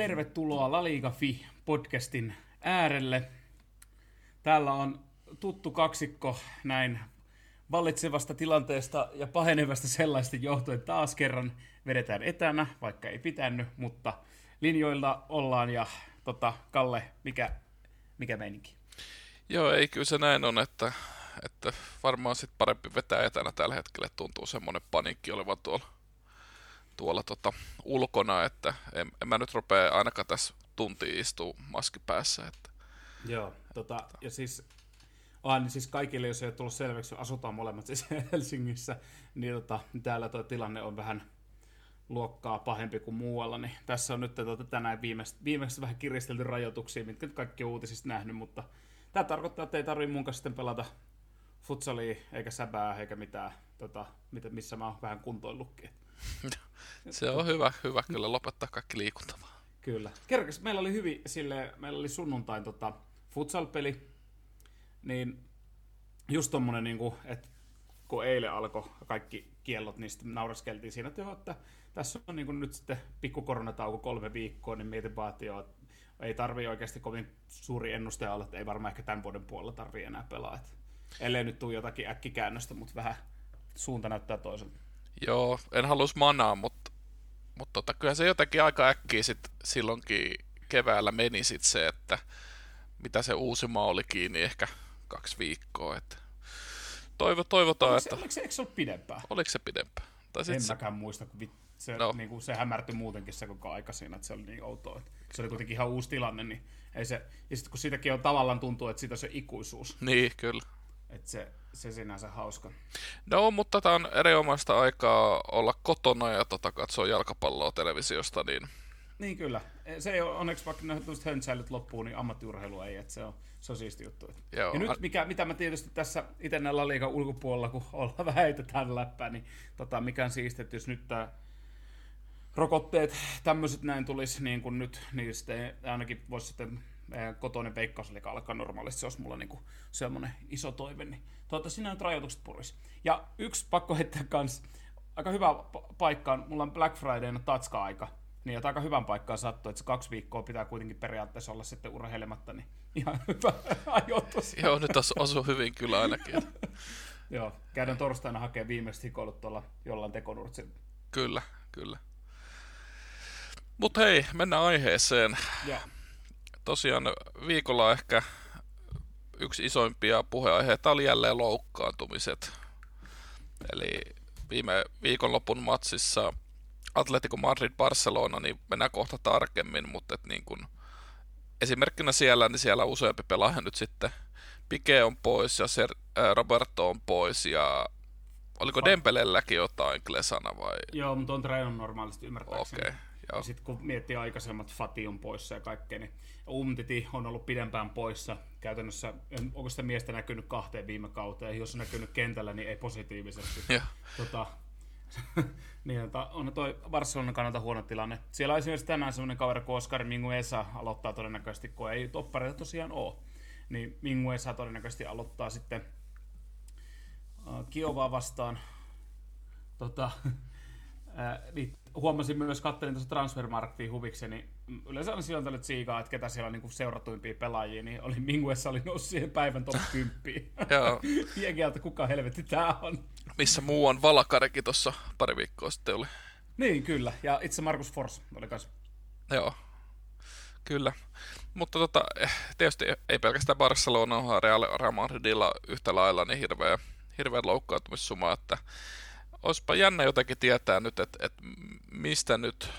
tervetuloa La Liga Fi podcastin äärelle. Täällä on tuttu kaksikko näin vallitsevasta tilanteesta ja pahenevasta sellaista johtuen taas kerran vedetään etänä, vaikka ei pitänyt, mutta linjoilla ollaan ja tota, Kalle, mikä, mikä meininki? Joo, ei kyllä se näin on, että, että varmaan sitten parempi vetää etänä tällä hetkellä. Tuntuu semmoinen paniikki olevan tuolla, tuolla tota, ulkona, että en, en mä nyt rupea ainakaan tässä tuntia istua maski päässä. Että. Joo, tota, ja siis Ah, niin siis kaikille, jos ei ole tullut selväksi, asutaan molemmat siis Helsingissä, niin tota, täällä tuo tilanne on vähän luokkaa pahempi kuin muualla, niin tässä on nyt tota, tänään viimeistä, viimeistä vähän kiristelty rajoituksia, mitkä nyt kaikki on uutisista nähnyt, mutta tämä tarkoittaa, että ei tarvitse mun kanssa sitten pelata futsalia, eikä säbää, eikä mitään, tota, missä mä oon vähän kuntoillutkin. Se on hyvä, hyvä kyllä lopettaa kaikki liikunta Kyllä. Kerkes, meillä oli hyvin sille, meillä oli sunnuntain tota, futsal-peli, niin just tommonen, niin kuin, että kun eilen alkoi kaikki kiellot, niin sitten nauraskeltiin siinä, että, joo, että tässä on niin kuin nyt sitten pikku koronatauko kolme viikkoa, niin mietin vaan, että joo, ei tarvii oikeasti kovin suuri ennuste olla, että ei varmaan ehkä tämän vuoden puolella tarvii enää pelaa. Että ellei nyt tule jotakin äkkikäännöstä, mutta vähän suunta näyttää toiselta. Joo, en halus manaa, mutta, mutta tota, kyllä se jotenkin aika äkkiä sit silloinkin keväällä meni sit se, että mitä se uusi maa oli kiinni, ehkä kaksi viikkoa. Että toivo, toivotaan, oliko se, että... Oliko se, eikö se ollut pidempään? Oliko se pidempään? Tai en se... mäkään muista, kun vit, se, no. niin kuin, se hämärtyi muutenkin se koko aika siinä, että se oli niin outoa. Että se oli kuitenkin ihan uusi tilanne, niin ei se... Ja sitten kun siitäkin on tavallaan tuntuu, että siitä on se ikuisuus. Niin, kyllä. Että se, se sinänsä hauska. No, mutta tämä on erinomaista aikaa olla kotona ja tota, katsoa jalkapalloa televisiosta, niin... Niin kyllä. Se ei ole, onneksi vaikka ne höntsäilyt loppuu, niin ammattiurheilu ei, että se on, se on siisti juttu. Joo. Ja nyt, mikä, mitä mä tietysti tässä itse näillä liikan ulkopuolella, kun ollaan vähän heitetään läppää, niin tota, mikä on siisti, että jos nyt tämä rokotteet, tämmöiset näin tulisi niin kuin nyt, niin sitten ainakin voisi sitten kotoinen veikkaus, eli alkaa normaalisti, se olisi mulla niin semmoinen iso toive, niin toivottavasti siinä nyt rajoitukset purisi. Ja yksi pakko heittää kanssa, aika hyvä paikka on, mulla on Black Fridayna tatska-aika, niin että aika hyvän paikkaan sattuu, että se kaksi viikkoa pitää kuitenkin periaatteessa olla sitten urheilematta, niin ihan hyvä ajoitus. Joo, nyt osu, osu hyvin kyllä ainakin. Joo, käydään torstaina hakemaan viimeiset hikoilut tuolla jollain tekonurtsin. Kyllä, kyllä. Mutta hei, mennään aiheeseen. Ja. Tosiaan viikolla ehkä yksi isoimpia puheaiheita oli jälleen loukkaantumiset. Eli viime viikonlopun matsissa Atletico Madrid-Barcelona, niin mennään kohta tarkemmin, mutta et niin kun, esimerkkinä siellä, niin siellä useampi pelaaja nyt sitten Pike on pois ja Ser, äh, Roberto on pois ja oliko Dembelelläkin jotain Klesana vai? Joo, mutta on treenannut normaalisti ymmärtääkseni. Okay, ja sitten kun miettii aikaisemmat, Fati on poissa ja kaikkea, niin Umtiti on ollut pidempään poissa. Käytännössä, onko sitä miestä näkynyt kahteen viime kauteen? Jos on näkynyt kentällä, niin ei positiivisesti. tota, niin, on toi Barcelonan kannalta huono tilanne. Siellä on esimerkiksi tänään sellainen kaveri kuin Oscar Minguesa aloittaa todennäköisesti, kun ei toppareita tosiaan ole. Niin Minguesa todennäköisesti aloittaa sitten uh, Kiovaa vastaan. Tota, niin huomasin myös, kattelin tuossa Transfermarktiin huvikseni, niin yleensä on silloin tälle tsiikaa, että ketä siellä on niin seuratuimpia pelaajia, niin oli Minguessa oli noussut siihen päivän top 10. Joo. Jegeltä, kuka helvetti tää on. Missä muu on Valakarekin tuossa pari viikkoa sitten oli. Niin, kyllä. Ja itse Markus Fors oli kanssa. Joo, kyllä. Mutta tota, eh, tietysti ei pelkästään Barcelona, vaan Real Madridilla yhtä lailla niin hirveä, hirveä loukkaantumissuma, että olisipa jännä jotenkin tietää nyt, että, että mistä nyt,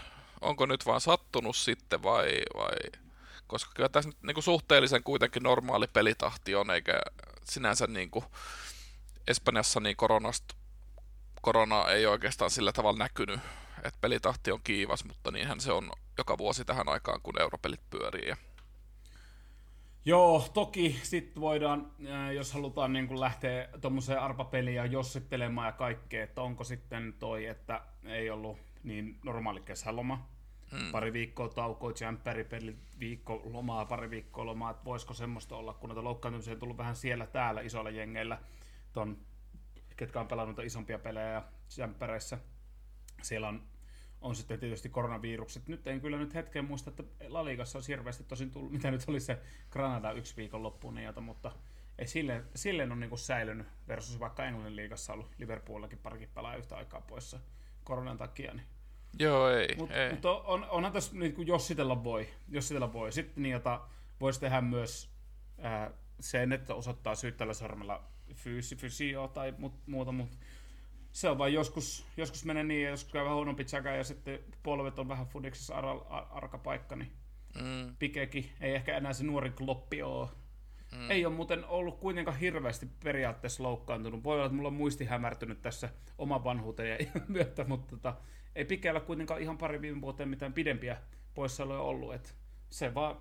onko nyt vaan sattunut sitten vai, vai koska kyllä tässä nyt niin suhteellisen kuitenkin normaali pelitahti on, eikä sinänsä niin kuin Espanjassa niin koronasta, korona ei oikeastaan sillä tavalla näkynyt, että pelitahti on kiivas, mutta niinhän se on joka vuosi tähän aikaan, kun europelit pyörii. Ja Joo, toki sitten voidaan, jos halutaan niin lähteä tuommoiseen arpapeliin ja jossittelemaan ja kaikkea, että onko sitten toi, että ei ollut niin normaali kesäloma, hmm. pari viikkoa taukoa, jämppäripelit, viikko lomaa, pari viikkoa lomaa, että voisiko semmoista olla, kun näitä loukkaantumisia on tullut vähän siellä täällä isoilla jengeillä, ton, ketkä on pelannut isompia pelejä jämppäreissä. Siellä on on sitten tietysti koronavirukset. Nyt en kyllä nyt hetken muista, että La Ligassa on hirveästi tosin tullut, mitä nyt oli se Granada yksi viikon loppuun niiltä, mutta ei silleen, silleen on niin säilynyt versus vaikka Englannin liigassa ollut Liverpoolillakin parikin pelaa yhtä aikaa poissa koronan takia. Niin. Joo, ei. Mutta ei. mut on, onhan tässä, niin kuin jossitella voi, jossitella voi. Sitten niin, jota voisi tehdä myös ää, sen, että osoittaa syyttävällä sormella fysio tai mut, muuta, mutta se on vain joskus, joskus menee niin, ja joskus käy vähän huonompi tsäkä, ja sitten polvet on vähän fudiksessa ar, ar, arka paikka, niin Mm, Pikekin, ei ehkä enää se nuori kloppi ole. Mm. Ei ole muuten ollut kuitenkaan hirveästi periaatteessa loukkaantunut. Voi olla, että mulla on muisti hämärtynyt tässä oman vanhuuteen ja myötä, mutta tota, ei Pikeellä kuitenkaan ihan pari viime vuoteen mitään pidempiä poissaoloja ollut. Et se vaan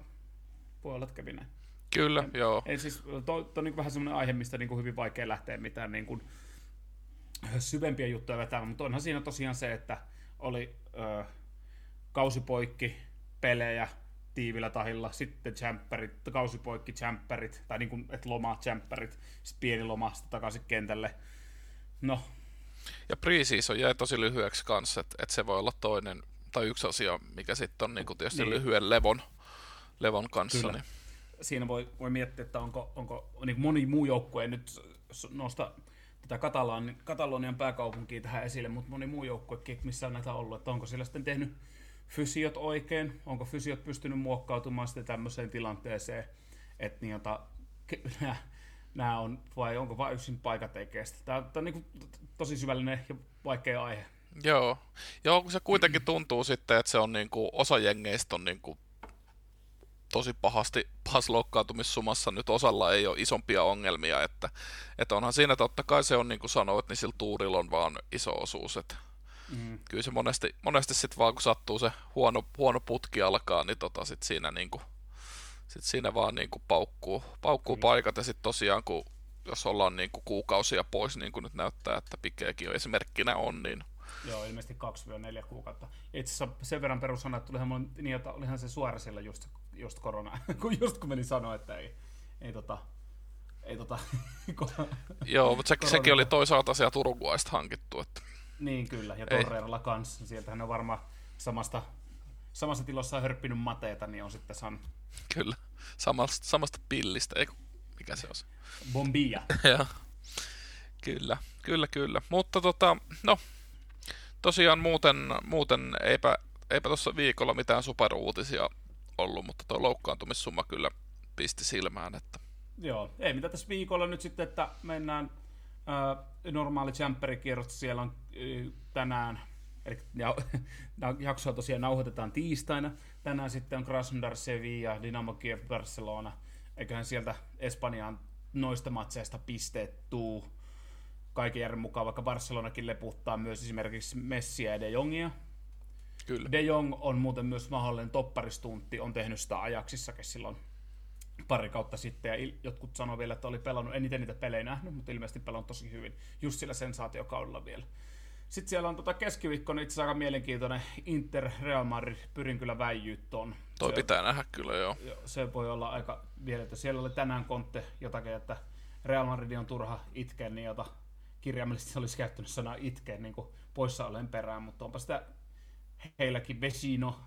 voi olla, että kävi näin. kyllä, joo. Ei siis, to, to, on niin vähän semmoinen aihe, mistä niin kuin hyvin vaikea lähteä mitään niin kuin syvempiä juttuja vetämään, mutta onhan siinä tosiaan se, että oli ö, kausipoikki, pelejä, tiivillä tahilla, sitten jämppärit, kausipoikki, jämppärit, tai niin kuin, että loma, jämppärit, sitten pieni loma, sitten takaisin kentälle. No, Ja preseason jäi tosi lyhyeksi kanssa, että et se voi olla toinen tai yksi asia, mikä sitten on niinku tietysti Niin. niin. lyhyen levon, levon kanssa. Kyllä. Niin. siinä voi, voi miettiä, että onko, onko niin kuin moni muu joukkue, nyt nosta tätä Katalan, Katalonian pääkaupunkia tähän esille, mutta moni muu joukkuekin, missä on näitä ollut, että onko siellä sitten tehnyt fysiot oikein, onko fysiot pystynyt muokkautumaan sitten tämmöiseen tilanteeseen, että niin jota, nämä, nämä on, vai onko vain yksin paikatekeistä. Tämä, tämä on niin kuin tosi syvällinen ja vaikea aihe. Joo. Joo, kun se kuitenkin tuntuu sitten, että se on niinku, osa jengeistä on niinku tosi pahasti pahassa loukkaantumissumassa. Nyt osalla ei ole isompia ongelmia, että, että onhan siinä totta kai se on niin kuin sanoit, niin sillä tuurilla on vaan iso osuus. Että Mm. kyllä se monesti, monesti sitten vaan kun sattuu se huono, huono putki alkaa, niin tota sit siinä, niinku, sit siinä vaan niinku paukkuu, paukkuu Kyllä. paikat ja sitten tosiaan kun jos ollaan niinku kuukausia pois, niin kuin nyt näyttää, että Pikeekin on esimerkkinä on, niin Joo, ilmeisesti 2-4 kuukautta. Itse asiassa sen verran perussana, että tulihan mulla niin, että olihan se suorasella just, just korona, kun just kun meni sanoa, että ei, ei tota, ei tota, joo, mutta se, sekin oli toisaalta siellä Turuguaista hankittu, että niin kyllä, ja Ei. Torreiralla kanssa, sieltähän on varmaan samasta, samassa tilassa hörppinyt mateita, niin on sitten saanut kyllä, samasta, samasta pillistä, eikö, mikä se on se? bombia. Joo. Kyllä, kyllä, kyllä. Mutta tota, no, tosiaan muuten, muuten eipä, eipä tuossa viikolla mitään superuutisia ollut, mutta tuo loukkaantumissumma kyllä pisti silmään, että Joo, ei mitä tässä viikolla nyt sitten, että mennään äh, normaali jumperikierros, siellä on äh, tänään, eli ja, jaksoa tosiaan nauhoitetaan tiistaina, tänään sitten on Krasnodar, Sevilla, Dynamo Kiev, Barcelona, eiköhän sieltä Espanjaan noista matseista pisteet tuu. Kaiken järjen mukaan, vaikka Barcelonakin leputtaa myös esimerkiksi Messiä ja De Jongia, kyllä. De Jong on muuten myös mahdollinen topparistuntti, on tehnyt sitä ajaksissakin silloin pari kautta sitten, ja jotkut sanoo vielä, että oli pelannut, en itse niitä pelejä nähnyt, mutta ilmeisesti pelannut tosi hyvin, just sillä sensaatiokaudella vielä. Sitten siellä on tota keskiviikkona itse asiassa aika mielenkiintoinen Inter Real Madrid, pyrin kyllä väijyä ton. Toi Se- pitää nähdä kyllä, joo. Se voi olla aika vielä, että siellä oli tänään kontte jotakin, että Real Madrid on turha itkeä, niin jota kirjaimellisesti se olisi käyttänyt sanaa itkeä niin kuin poissa olen perään, mutta onpa sitä heilläkin Vesino,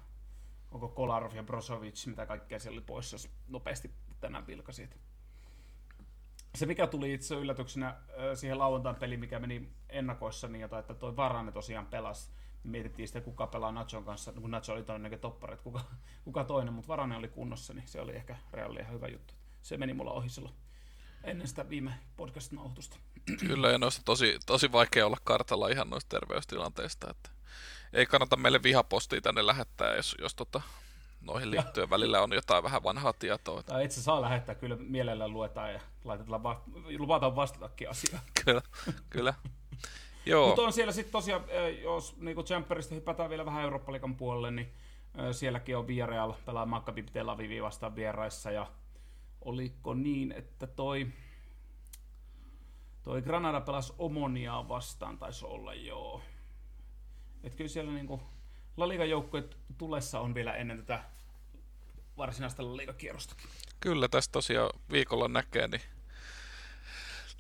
onko Kolarov ja Brozovic, mitä kaikkea siellä oli poissa, jos nopeasti tänään vilkasi. että Se mikä tuli itse yllätyksenä siihen lauantain peliin, mikä meni ennakoissa, niin jota, että toi Varane tosiaan pelasi. Mietittiin sitten, kuka pelaa Nachon kanssa, kun Nacho oli todennäköinen toppari, että kuka, kuka toinen, mutta Varane oli kunnossa, niin se oli ehkä Realille ihan hyvä juttu. Se meni mulla ohi silloin ennen sitä viime podcast-nauhoitusta. Kyllä, ja noista tosi, tosi vaikea olla kartalla ihan noista terveystilanteista, että ei kannata meille vihapostia tänne lähettää, jos, jos tota, noihin liittyen välillä on jotain vähän vanhaa tietoa. Että, Tai itse saa lähettää, kyllä mielellään luetaan ja laitetaan va- luvataan vastatakin asiaan. kyllä, kyllä. Joo, Mutta on siellä sitten tosiaan, eh, jos niinku Champerista hypätään vielä vähän Eurooppa-liigan puolelle, niin eh, sielläkin on Villarreal pelaa Maccabi Tel Avivi vastaan vieraissa ja oliko niin, että toi toi Granada pelasi Omoniaa vastaan, taisi olla joo. Et kyllä siellä niinku La Liga joukkueet tulessa on vielä ennen tätä varsinaista La Liga kierrostakin. Kyllä, tästä tosiaan viikolla näkee, niin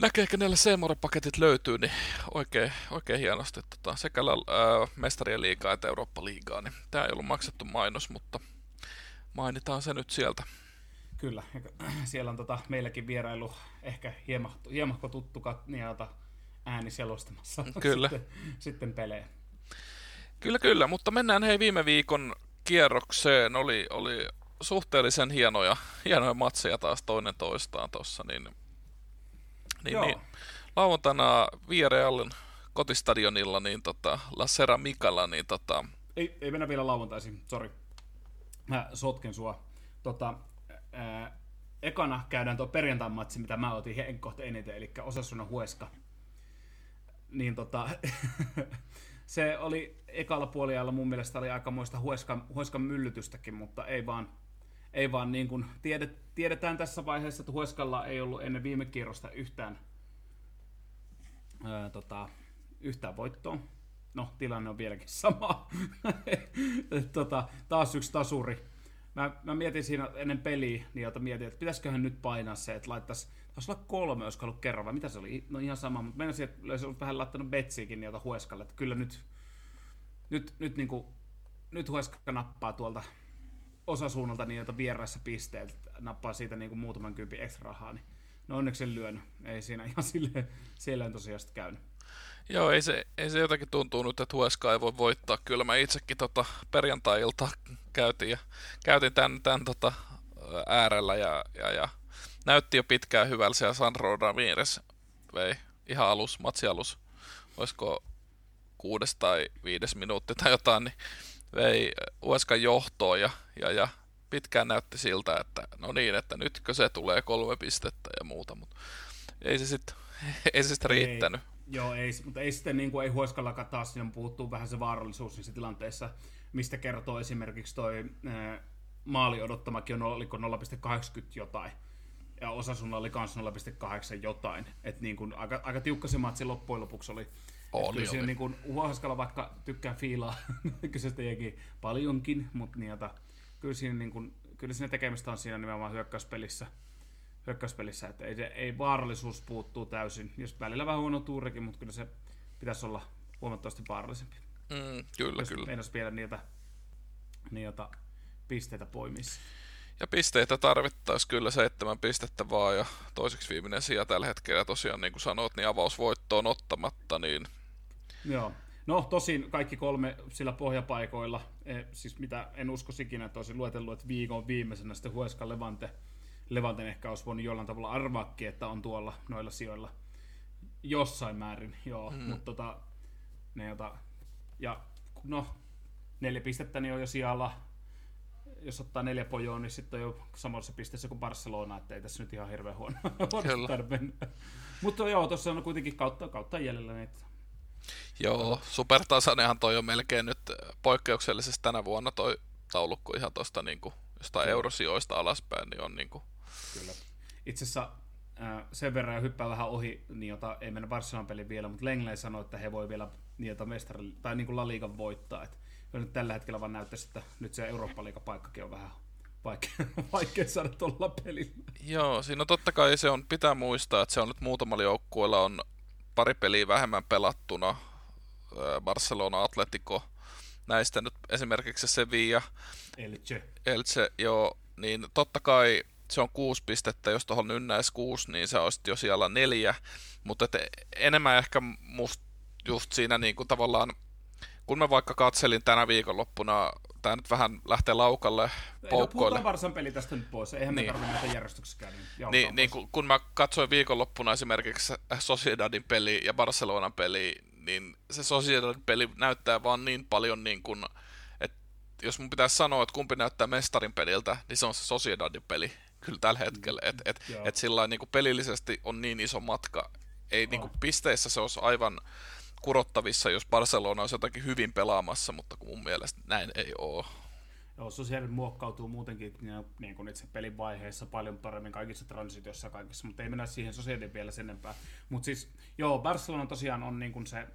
näkee, kenelle Seemore-paketit löytyy, niin oikein, oikein hienosti tota, sekä äh, mestarien liigaa että Eurooppa-liigaa. Niin tämä ei ollut maksettu mainos, mutta mainitaan se nyt sieltä. Kyllä, siellä on tota, meilläkin vierailu ehkä hiemahko, tuttu katnialta ääni selostamassa Kyllä. sitten, sitten pelejä. Kyllä, kyllä, mutta mennään hei viime viikon kierrokseen. Oli, oli suhteellisen hienoja, hienoja matseja taas toinen toistaan tuossa, niin, niin, niin lauantaina Villarealin kotistadionilla, niin tota, La Sera Mikala, niin tota... Ei, ei mennä vielä lauantaisin, sori. Mä sotken sua. Tota, ää, ekana käydään tuo perjantain matsi, mitä mä otin kohta eniten, eli Osasuna Hueska. Niin tota, se oli ekalla puoliajalla mun mielestä oli aikamoista hueskan, hueskan myllytystäkin, mutta ei vaan, ei vaan niin kuin tiedet, tiedetään tässä vaiheessa, että Hueskalla ei ollut ennen viime kierrosta yhtään, ää, tota, yhtään voittoa. No, tilanne on vieläkin sama. tota, taas yksi tasuri. Mä, mä mietin siinä ennen peliä, niin mietin, että pitäisiköhän nyt painaa se, että laittaisi, taisi olla kolme, olisiko ollut kerran, vai mitä se oli? No ihan sama, mutta mennä että olisi vähän laittanut betsiäkin niin Hueskalle, että kyllä nyt, nyt, nyt, niin kuin, nyt Hueska nappaa tuolta osasuunnalta jota vieraissa pisteet, nappaa siitä niin kuin muutaman kympin ekstra rahaa, niin no onneksi en lyönyt. Ei siinä ihan silleen, siellä tosiaan käynyt. Joo, ei se, ei se jotenkin tuntuu nyt, että Hueska ei voi voittaa. Kyllä mä itsekin tota perjantai-ilta käytin, ja, käytin tämän, tämän tota, äärellä ja, ja, ja, näytti jo pitkään hyvältä ja Sandro Ramirez vei ihan alus, matsi alus, olisiko kuudes tai viides minuutti tai jotain, niin vei Ueskan johtoon ja, ja, ja pitkään näytti siltä, että no niin, että nytkö se tulee kolme pistettä ja muuta, mutta ei se sitten ei se sit riittänyt. Ei. Joo, ei, mutta ei sitten niin kuin, ei Hueskallakaan taas niin puuttuu vähän se vaarallisuus niissä tilanteissa, mistä kertoo esimerkiksi toi ää, maali odottamakin on oliko 0,80 jotain. Ja osa sun oli kans 0,8 jotain. Et niin kuin, aika, aika tiukka se matsi loppujen lopuksi oli. Oli, oli. Siinä, niin kuin, Huohaskalla vaikka tykkään fiilaa, kyllä se paljonkin, mutta niitä, kyllä siinä, niin kuin, kyllä siinä tekemistä on siinä nimenomaan hyökkäyspelissä – hyökkäyspelissä, että ei, ei vaarallisuus puuttuu täysin. Jos välillä vähän huono tuurikin, mutta kyllä se pitäisi olla huomattavasti vaarallisempi. Mm, kyllä, jos kyllä. Jos vielä niitä, niitä pisteitä poimissa. Ja pisteitä tarvittaisiin kyllä seitsemän pistettä vaan, ja toiseksi viimeinen sija tällä hetkellä tosiaan, niin kuin sanoit, niin avausvoitto on ottamatta, niin... Joo. No tosin kaikki kolme sillä pohjapaikoilla, e, siis mitä en usko ikinä, että olisin luetellut, että viikon viimeisenä sitten Hueska Levante Levanten ehkä olisi voinut jollain tavalla arvaakin, että on tuolla noilla sijoilla jossain määrin, joo, mm. mutta tota, ne jota, ja no, neljä pistettä niin on jo sijalla, jos ottaa neljä pojoa, niin sitten on jo samassa pisteessä kuin Barcelona, että ei tässä nyt ihan hirveän huono, Mutta joo, tuossa on kuitenkin kautta, kautta jäljellä niitä. Joo, supertasainenhan toi on melkein nyt poikkeuksellisesti tänä vuonna toi taulukko ihan tuosta niin jostain eurosijoista alaspäin, niin on niin kuin Kyllä. Itse asiassa äh, sen verran hyppää vähän ohi, niin jota ei mennä Barcelonan peliin vielä, mutta Lengley sanoi, että he voi vielä niitä mestari, tai niin kuin La Ligan voittaa. Että nyt tällä hetkellä vaan näyttäisi, että nyt se Eurooppa-liigapaikkakin on vähän vaikea, vaikea saada tuolla pelillä. Joo, siinä on totta kai se on, pitää muistaa, että se on nyt muutamalla joukkueella on pari peliä vähemmän pelattuna. Barcelona, Atletico, näistä nyt esimerkiksi Sevilla, Elche. Elche, joo, niin totta kai se on kuusi pistettä, jos tuohon ynnäisi kuusi, niin se olisi jo siellä neljä, mutta et enemmän ehkä musta just siinä niin kuin tavallaan, kun mä vaikka katselin tänä viikonloppuna, tämä nyt vähän lähtee laukalle poukkoille. Ei, no, Varsan peli tästä nyt pois, eihän niin. me tarvitse näitä järjestyksessä käydä. Niin, niin, kun, kun mä katsoin viikonloppuna esimerkiksi Sociedadin peli ja Barcelonan peli, niin se Sociedadin peli näyttää vaan niin paljon niin kuin, että jos mun pitäisi sanoa, että kumpi näyttää mestarin peliltä, niin se on se Sociedadin peli kyllä tällä hetkellä. Että et, et sillä niin pelillisesti on niin iso matka. Ei oh. niin kuin pisteissä se olisi aivan kurottavissa, jos Barcelona olisi jotakin hyvin pelaamassa, mutta kun mun mielestä näin ei ole. Joo, sosiaali muokkautuu muutenkin niin kuin itse pelin vaiheessa paljon paremmin kaikissa transitioissa kaikissa, mutta ei mennä siihen sosiaalin vielä sen enempää. Mutta siis, joo, Barcelona tosiaan on niin kuin se,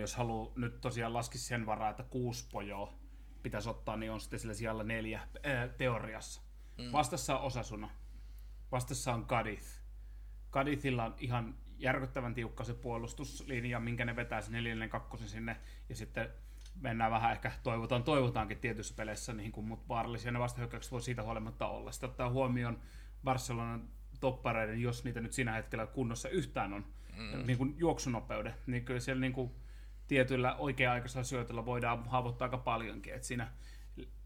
jos haluaa nyt tosiaan laskea sen varaa, että kuusi pojoa pitäisi ottaa, niin on sitten sillä sijalla neljä ää, teoriassa. Mm. Vastassa on Osasuna. Vastassa on Cadiz. Kadithilla on ihan järkyttävän tiukka se puolustuslinja, minkä ne vetää se 4 2 sinne, ja sitten mennään vähän ehkä toivotaan, toivotaankin tietyissä peleissä, niin kuin, mutta vaarallisia ne vastahyökkäykset voi siitä huolimatta olla. Sitten ottaa huomioon Barcelonan toppareiden, jos niitä nyt siinä hetkellä kunnossa yhtään on, mm. niin kuin juoksunopeuden, niin kyllä siellä niin kuin tietyillä oikea-aikaisilla syötöllä voidaan haavoittaa aika paljonkin. Et siinä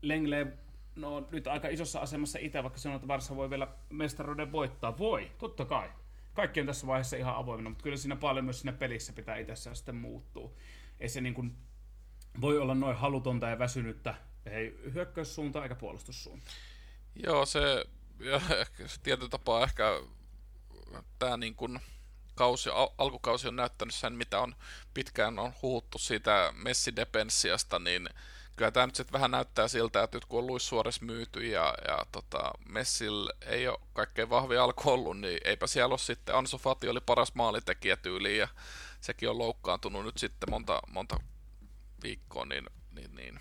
Lengle no, nyt aika isossa asemassa itse, vaikka sanoo, että Varsa voi vielä mestaruuden voittaa. Voi, totta kai. Kaikki on tässä vaiheessa ihan avoimena, mutta kyllä siinä paljon myös siinä pelissä pitää itsessään sitten muuttuu. Ei se niin kuin voi olla noin halutonta ja väsynyttä, ei hyökkäyssuunta eikä puolustussuunta. Joo, se ja tietyllä tapaa ehkä tämä niin kuin kausi, al- alkukausi on näyttänyt sen, mitä on pitkään on huuttu siitä Messi-depenssiasta, niin kyllä tämä nyt sitten vähän näyttää siltä, että nyt kun on Luis Suores myyty ja, ja tota, Messillä ei ole kaikkein vahvi alku ollut, niin eipä siellä ole sitten, Ansu Fati oli paras maalitekijä tyyliin ja sekin on loukkaantunut nyt sitten monta, monta viikkoa, niin, niin, niin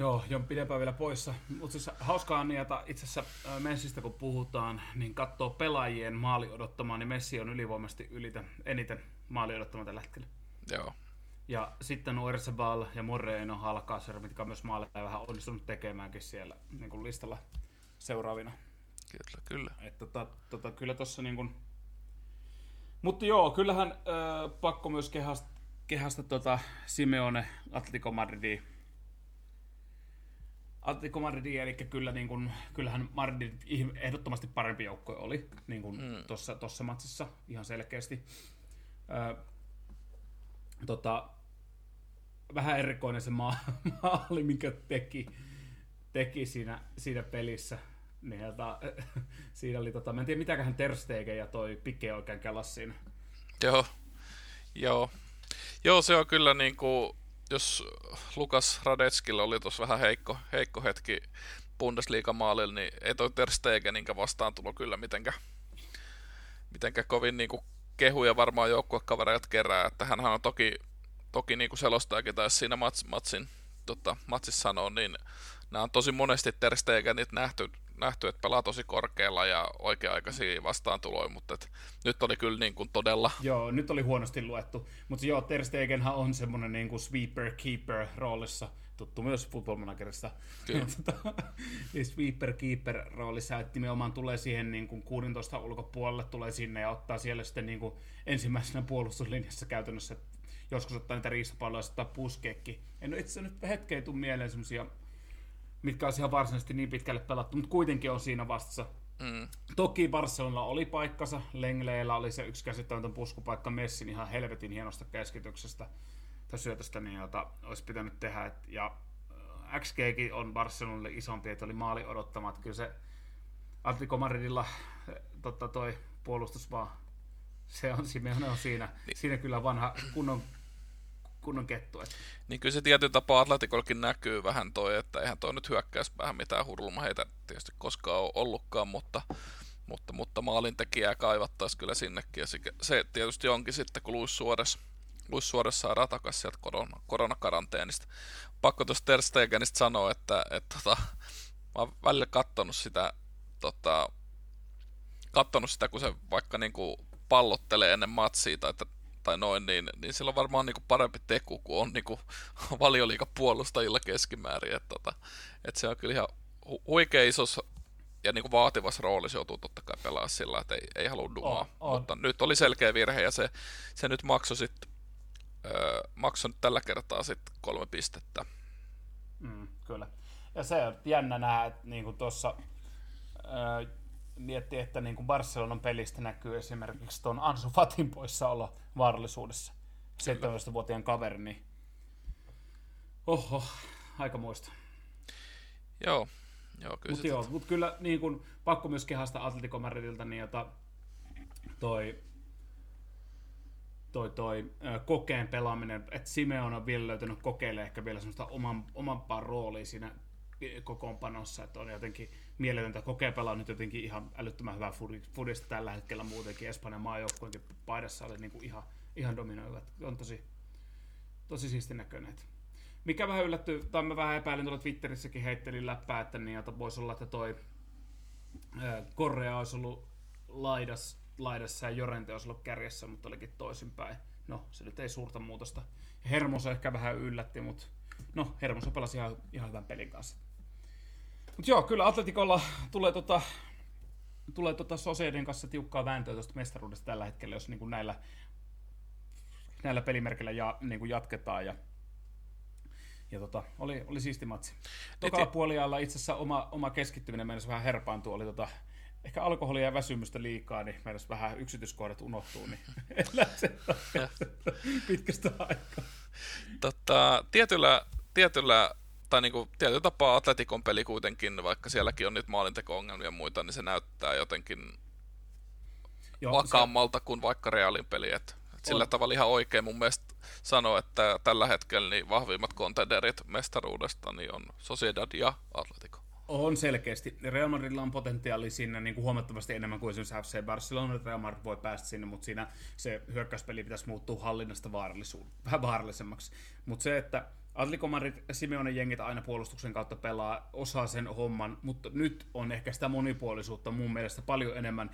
Joo, jon pidempään vielä poissa. Mutta siis hauskaa Niata, itse asiassa Messistä kun puhutaan, niin katsoo pelaajien maali odottamaan, niin Messi on ylivoimaisesti ylitä, eniten maali odottamaan tällä hetkellä. Joo. Ja sitten on Ersebal ja Moreno Halkaser, mitkä on myös maaleja vähän onnistunut tekemäänkin siellä niin kuin listalla seuraavina. Kyllä, kyllä. Et tota, tota, kyllä tossa niin kuin... Mutta joo, kyllähän äh, pakko myös kehasta, kehasta tota Simeone Atletico Madridiin Atletico Madrid, eli kyllä, niin kuin, kyllähän Madrid ehdottomasti parempi joukkue oli niin kuin mm. tuossa, tuossa matsissa ihan selkeästi. Ö, tota, vähän erikoinen se maa, maali, minkä teki, teki siinä, siinä pelissä. Niin, jota, siinä oli, tota, mä en tiedä mitäköhän Ter Stegen ja toi Pique oikein kelas siinä. Joo, joo. Joo, se on kyllä niin kuin, jos Lukas Radetskilla oli tuossa vähän heikko, heikko hetki Bundesliga-maalilla, niin ei toi Ter Stegeninkä vastaan tulo kyllä mitenkä, mitenkä kovin niin kuin kehuja varmaan joukkuekavereilta kerää, että hän on toki, toki niin kuin selostajakin taisi siinä mats, matsin, tota, matsissa sanoa, niin nämä on tosi monesti Ter Stegenit nähty, nähty, että pelaa tosi korkealla ja oikea-aikaisia vastaantuloja, mutta et, nyt oli kyllä niin kuin todella... Joo, nyt oli huonosti luettu, mutta joo, Ter Stegenhan on semmoinen niin kuin sweeper-keeper roolissa, tuttu myös football managerista. Tota, niin sweeper keeper roolissa, että nimenomaan tulee siihen niin kuin 16 ulkopuolelle, tulee sinne ja ottaa siellä sitten niin kuin ensimmäisenä puolustuslinjassa käytännössä, joskus ottaa niitä riistapalloja ja ottaa puskeekki. En itse nyt hetkeen tuu mieleen semmoisia mitkä on ihan varsinaisesti niin pitkälle pelattu, mutta kuitenkin on siinä vastassa. Mm. Toki Barcelonalla oli paikkansa, Lengleellä oli se yksi käsittämätön puskupaikka Messin ihan helvetin hienosta keskityksestä tai syötöstä, niin jota olisi pitänyt tehdä. Et, ja äh, XGkin on Barcelonalle isompi, että oli maali odottamat. Kyllä se Atletico Madridilla totta, toi puolustus vaan, se on, Simeone on siinä, niin. siinä kyllä vanha kunnon kunnon kettu. Että. Niin kyllä se tietyn tapaa Atletikollekin näkyy vähän toi, että eihän toi nyt hyökkäys vähän mitään hurluma heitä tietysti koskaan ole ollutkaan, mutta, mutta, mutta maalintekijää kaivattaisiin kyllä sinnekin. Ja se, se tietysti onkin sitten, kun Luis Suores, Luis Suores saadaan takaisin sieltä korona, koronakaranteenista. Pakko tuosta Ter Stegenistä sanoa, että, että tota, mä oon välillä kattonut sitä, tota, kattonut sitä, kun se vaikka niinku pallottelee ennen matsia tai että tai noin, niin, niin sillä on varmaan niin kuin parempi teku kuin on niin kuin valioliikapuolustajilla keskimäärin. Että, tota, että se on kyllä ihan hu- huikea isos ja niin kuin vaativassa roolissa joutuu totta kai pelaa sillä, että ei, ei halua dumaa. On, on. Mutta nyt oli selkeä virhe ja se, se nyt maksoi sitten öö, maksoi nyt tällä kertaa sitten kolme pistettä. Mm, kyllä. Ja se on jännä nähdä, että niin kuin tuossa öö, miettii, että niin kuin Barcelonan pelistä näkyy esimerkiksi tuon Ansu Fatin poissaolo vaarallisuudessa. 17-vuotiaan kaveri, niin oho, aika muista. Joo, joo kyllä Mutta joo, mut kyllä niin kun, pakko myös kehasta Atletico Madridilta, niin jota toi, toi, toi kokeen pelaaminen, että Simeon on vielä löytänyt kokeille ehkä vielä semmoista oman, omampaa roolia siinä kokoonpanossa, että on jotenkin mieletöntä kokea pelaa nyt jotenkin ihan älyttömän hyvää fudista tällä hetkellä muutenkin. Espanjan maajoukkueenkin paidassa oli niin kuin ihan, ihan dominoiva. On tosi, tosi siisti näköinen. Mikä vähän yllätty, tai mä vähän epäilin tuolla Twitterissäkin heittelin läppää, että niin, että voisi olla, että toi Korea olisi ollut laidas, laidassa ja Jorente olisi ollut kärjessä, mutta olikin toisinpäin. No, se nyt ei suurta muutosta. Hermoso ehkä vähän yllätti, mutta no, Hermoso pelasi ihan, ihan hyvän pelin kanssa. Mutta joo, kyllä Atletikolla tulee tota, tulee tota Soseiden kanssa tiukkaa vääntöä tuosta mestaruudesta tällä hetkellä, jos niin kuin näillä, näillä pelimerkillä ja, niin kuin jatketaan. Ja, ja tota, oli, oli siisti matsi. Tokalla puoliajalla itse asiassa oma, oma keskittyminen mennessä vähän herpaantua. Oli tota, ehkä alkoholia ja väsymystä liikaa, niin meidän vähän yksityiskohdat unohtuu, niin pitkästä aikaa. Tota, tietyllä, tietyllä tai niin kuin, tietyllä tapaa Atletikon peli kuitenkin, vaikka sielläkin on nyt maalinteko-ongelmia ja muita, niin se näyttää jotenkin Joo, vakaammalta se... kuin vaikka Realin peli. Et, et sillä tavalla ihan oikein mun mielestä sanoa, että tällä hetkellä niin vahvimmat contenderit mestaruudesta niin on Sociedad ja Atletico. On selkeästi. Real Madridilla on potentiaali sinne niin kuin huomattavasti enemmän kuin esimerkiksi FC Barcelona. Real Madrid voi päästä sinne, mutta siinä se hyökkäyspeli pitäisi muuttua hallinnasta vaarallisuun, vähän vaarallisemmaksi. Mutta se, että Atletico Madrid Simeonen jengit aina puolustuksen kautta pelaa, osaa sen homman, mutta nyt on ehkä sitä monipuolisuutta mun mielestä paljon enemmän.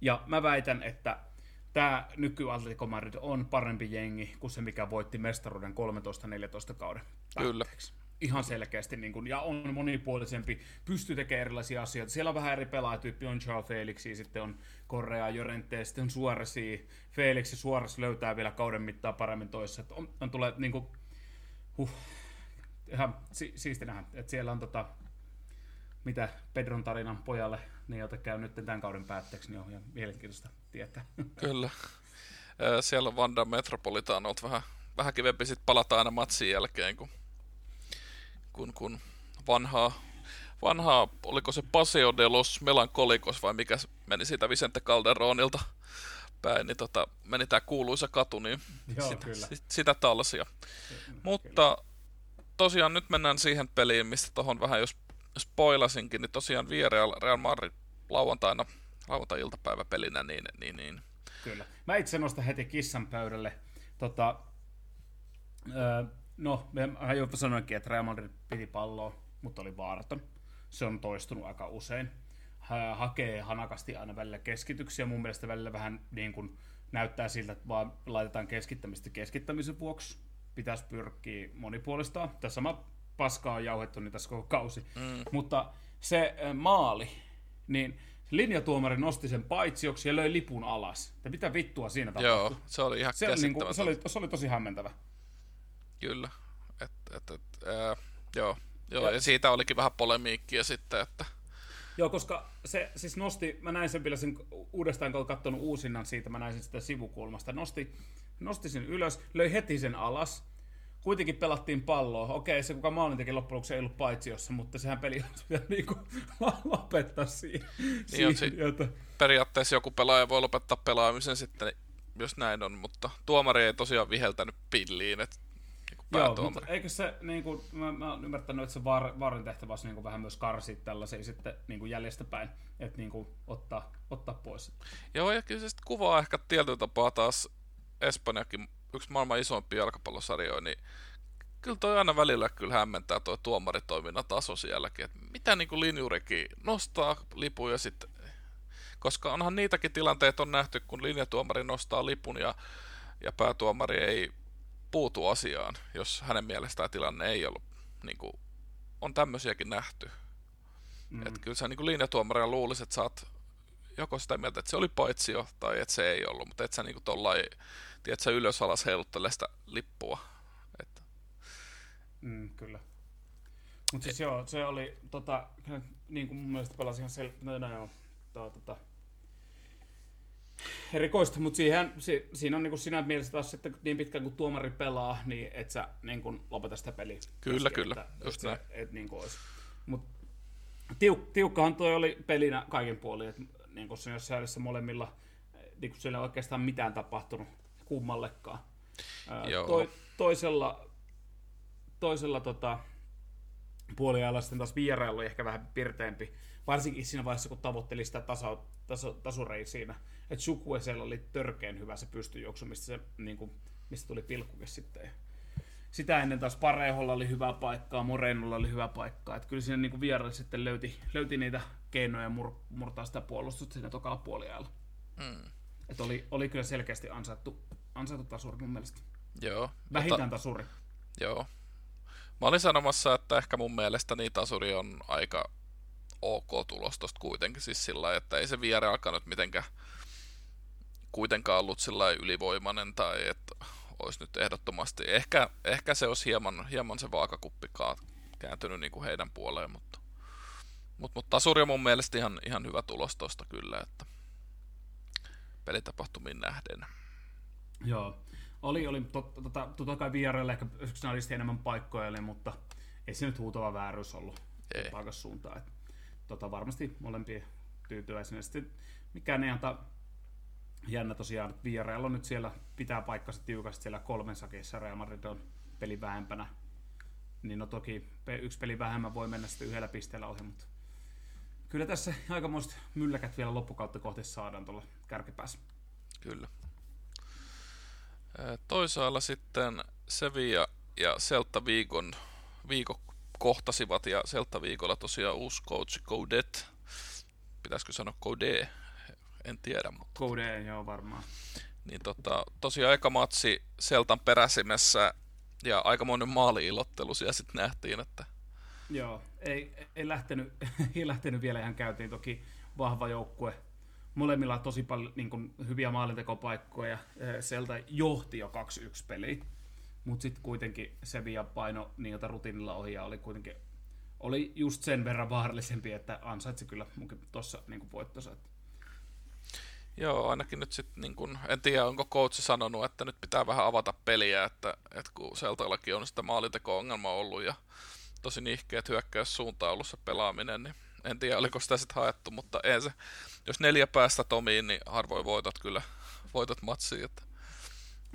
Ja mä väitän, että tämä nyky Atletico Madrid on parempi jengi kuin se, mikä voitti mestaruuden 13-14 kauden. Kyllä. Ihan selkeästi, niin kun, ja on monipuolisempi, pystyy tekemään erilaisia asioita. Siellä on vähän eri pelaajatyyppi, on Charles Felixi, sitten on Correa, Jorente, sitten on Suoresi. Felix ja Suores löytää vielä kauden mittaan paremmin toissa. On, on tulee niin kuin, huh, ihan si- siisti nähdä, että siellä on tota, mitä Pedron tarinan pojalle niin jota käy nyt tämän kauden päätteeksi, niin on ihan mielenkiintoista tietää. Kyllä. Siellä on Vanda Metropolitan ollut vähän, vähän kivempi sit palata aina matsin jälkeen, kun, kun, kun vanhaa, vanhaa, oliko se Paseo de los Melancolicos vai mikä meni siitä Vicente Calderonilta päin, niin tota, meni tämä kuuluisa katu, niin Joo, sitä, kyllä. sitä talsia. Kyllä. Mutta tosiaan nyt mennään siihen peliin, mistä tuohon vähän jos spoilasinkin, niin tosiaan Villarreal Real Madrid lauantaina, lauantai-iltapäiväpelinä, niin, niin, niin. Kyllä. Mä itse nostan heti kissan pöydälle. Tota, öö, no, mä jo sanoinkin, että Real Madrid piti palloa, mutta oli vaaraton. Se on toistunut aika usein hakee hanakasti aina välillä keskityksiä. Mun mielestä välillä vähän niin kuin näyttää siltä, että vaan laitetaan keskittämistä keskittämisen vuoksi. Pitäisi pyrkiä monipuolistaa. Tässä sama paskaa on jauhettu niin tässä koko kausi. Mm. Mutta se maali, niin linjatuomari nosti sen paitsioksi ja löi lipun alas. Ja mitä vittua siinä tapahtui? Joo, se oli ihan se, niin kuin, se, oli, se oli tosi hämmentävä. Kyllä. Et, et, et, ää, joo. joo ja, ja siitä olikin vähän polemiikkia sitten, että Joo, koska se siis nosti, mä näin sen vielä sen uudestaan, kun olen katsonut uusinnan siitä, mä näin sen sitä sivukulmasta, nosti, nosti sen ylös, löi heti sen alas, kuitenkin pelattiin palloa. Okei, se kuka maalin teki loppujen lopuksi ei ollut paitsiossa, mutta sehän peli on niin kuin lopettaa siihen. Niin siihen si- periaatteessa joku pelaaja voi lopettaa pelaamisen sitten, jos näin on, mutta tuomari ei tosiaan viheltänyt pilliin, että Joo, mutta eikö se, niin kuin, mä, mä oon ymmärtänyt, että se var, varin tehtävä olisi niin vähän myös karsi tällaisia sitten niin kuin jäljestäpäin, että niin kuin, ottaa, ottaa pois. Joo, ja kyllä se sitten kuvaa ehkä tietyllä tapaa taas Espanjakin, yksi maailman isoimpia jalkapallosarjoja, niin kyllä toi aina välillä kyllä hämmentää tuo tuomaritoiminnan taso sielläkin, että mitä niin kuin linjurikin nostaa lipun ja sitten, koska onhan niitäkin tilanteita on nähty, kun linjatuomari nostaa lipun ja, ja päätuomari ei puutu asiaan, jos hänen mielestään tilanne ei ollut, niin kuin, on tämmöisiäkin nähty. Mm. Että kyllä sä niin linjatuomarina luulisi, että sä oot joko sitä mieltä, että se oli paitsio, tai että se ei ollut, mutta et sä niin tollai, tiedät sä ylös alas heiluttele sitä lippua. Että. Mm, kyllä. Mutta siis Et... joo, se oli, tota, niin kuin mun mielestä pelasi ihan sel... No, no joo, tota, erikoista, mutta siihen, si, siinä on niin kuin sinä mielessä taas, että niin pitkään kuin tuomari pelaa, niin et sä niin kuin lopeta sitä peliä. Kyllä, kyllä. Että, just et, et, niin kuin olisi. Mut, tiuk, tiukkahan toi oli pelinä kaiken puolin, että niin kuin jos säädessä molemmilla, niin kuin siellä ei oikeastaan mitään tapahtunut kummallekaan. Joo. Toi, toisella, toisella tota, puoliajalla sitten taas vierailu oli ehkä vähän pirteempi, varsinkin siinä vaiheessa, kun tavoitteli sitä taso, taso, tasurei siinä että Chukwesella oli törkeen hyvä se pystyjuoksu, mistä, se, niin kuin, mistä tuli pilkkukin sitten. Sitä ennen taas Pareholla oli hyvä paikkaa, Morenolla oli hyvä paikka. Että kyllä siinä niin vieraille sitten löyti, löyti niitä keinoja mur, murtaa sitä puolustusta siinä tokalla puoliajalla. Mm. Että oli, oli kyllä selkeästi ansaittu, ansaittu tasuri mun mielestä. Joo. Vähintään mutta, tasuri. Joo. Mä olin sanomassa, että ehkä mun mielestä niin tasuri on aika ok tulos tosta kuitenkin. Siis sillä että ei se viere alkanut mitenkään kuitenkaan ollut sillä ylivoimainen tai että olisi nyt ehdottomasti. Ehkä, ehkä se olisi hieman, hieman se vaakakuppi kääntynyt niin kuin heidän puoleen, mutta, mutta, mutta tasuri on mun mielestä ihan, ihan hyvä tulos tosta kyllä, että pelitapahtumiin nähden. Joo, oli, oli totta, totta, totta kai VRL ehkä yksinäisesti enemmän paikkoja, oli, mutta ei se nyt huutava vääryys ollut ei. suuntaan. Että, tota, varmasti molempia tyytyväisenä. Sitten mikään ei anta jännä tosiaan, että VRL on nyt siellä, pitää paikkansa tiukasti siellä kolmen sakeissa, Real Madrid on peli vähempänä. Niin no toki yksi peli vähemmän voi mennä sitten yhdellä pisteellä ohi, mutta kyllä tässä aikamoista mylläkät vielä loppukautta kohti saadaan tuolla kärkipäässä. Kyllä. Toisaalla sitten Sevilla ja Celta Viikon viikko kohtasivat ja Celta Viikolla tosiaan uusi coach Codet. Pitäisikö sanoa Code? En tiedä. Mutta... Code, joo varmaan. Niin tota, tosiaan eka matsi Seltan peräsimessä ja aikamoinen maali-ilottelu siellä sitten nähtiin, että... Joo, ei, ei, lähtenyt, ei lähtenyt vielä ihan käyntiin toki vahva joukkue. Molemmilla tosi paljon niin kuin, hyviä maalintekopaikkoja. Selta johti jo 2-1 peliä, mutta sitten kuitenkin Sevilla paino niiltä rutiinilla ohi ja oli kuitenkin oli just sen verran vaarallisempi, että ansaitsi kyllä munkin tuossa niin voittonsa. Joo, ainakin nyt sitten, niin en tiedä onko coach sanonut, että nyt pitää vähän avata peliä, että, että kun Seltaillakin on sitä maalinteko-ongelmaa ollut ja tosi nihkeät hyökkäyssuuntaan ollut se pelaaminen, niin en tiedä oliko sitä sitten haettu, mutta ei se, jos neljä päästä Tomiin, niin harvoin voitat kyllä, voitat matsiin. Että.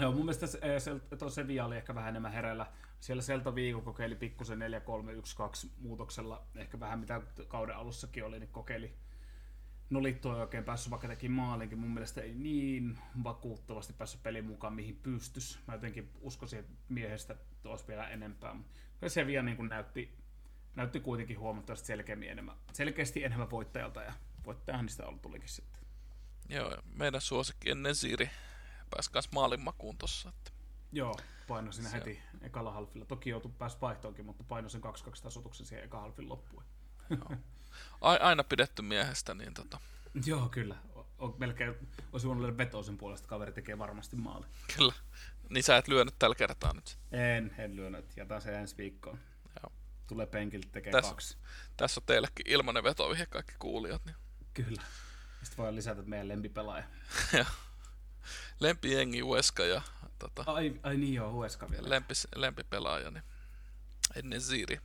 Joo, mun mielestä se, se, se via oli ehkä vähän enemmän hereillä. Siellä Selta Viikko kokeili pikkusen 4-3-1-2 muutoksella, ehkä vähän mitä kauden alussakin oli, niin kokeili Nolitto ei oikein päässyt, vaikka teki maalinkin. Mun mielestä ei niin vakuuttavasti päässyt pelin mukaan, mihin pystys. Mä jotenkin uskoisin, että miehestä olisi vielä enempää. Mutta se vielä niin näytti, näytti kuitenkin huomattavasti selkeämmin enemmän, selkeästi enemmän voittajalta. Ja voittajahan niistä tulikin sitten. Joo, meidän suosikki ennen Siiri pääsi myös maalinmakuun tossa. Että... Joo, paino siinä se heti ekalla halfilla. Toki joutui pääsi vaihtoonkin, mutta paino sen 2-2 tasotuksen siihen eka halfin loppuun. Joo. aina pidetty miehestä, niin tota... Joo, kyllä. O, melkein olisi voinut löydä vetoa sen puolesta, kaveri tekee varmasti maali. Kyllä. Niin sä et lyönyt tällä kertaa nyt? En, en lyönyt. Jätän se ensi viikkoon. Joo. Tulee penkiltä tekee tässä, kaksi. Tässä on teillekin ilmanen vetovihe kaikki kuulijat. Niin. Kyllä. Sitten voi lisätä meidän lempipelaaja. Lempijengi Ueska ja... Tota, ai, ai niin joo, Ueska vielä. Lempi, lempipelaaja, niin ennen Ziri.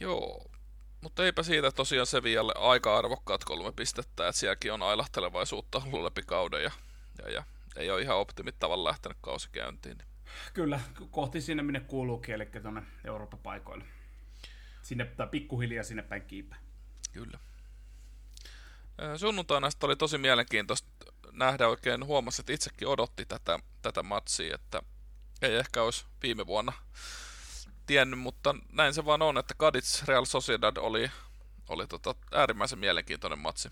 Joo, mutta eipä siitä tosiaan Sevillalle aika arvokkaat kolme pistettä, että sielläkin on ailahtelevaisuutta ollut läpi kauden ja, ja, ja ei ole ihan optimit tavalla lähtenyt kausi käyntiin. Kyllä, kohti sinne minne kuuluukin, eli tuonne Euroopan paikoille. Sinne, tai pikkuhiljaa sinne päin kiipä. Kyllä. Sunnuntaina oli tosi mielenkiintoista nähdä oikein, huomasi, että itsekin odotti tätä, tätä matsia, että ei ehkä olisi viime vuonna tiennyt, mutta näin se vaan on, että Cadiz Real Sociedad oli, oli tota äärimmäisen mielenkiintoinen matsi.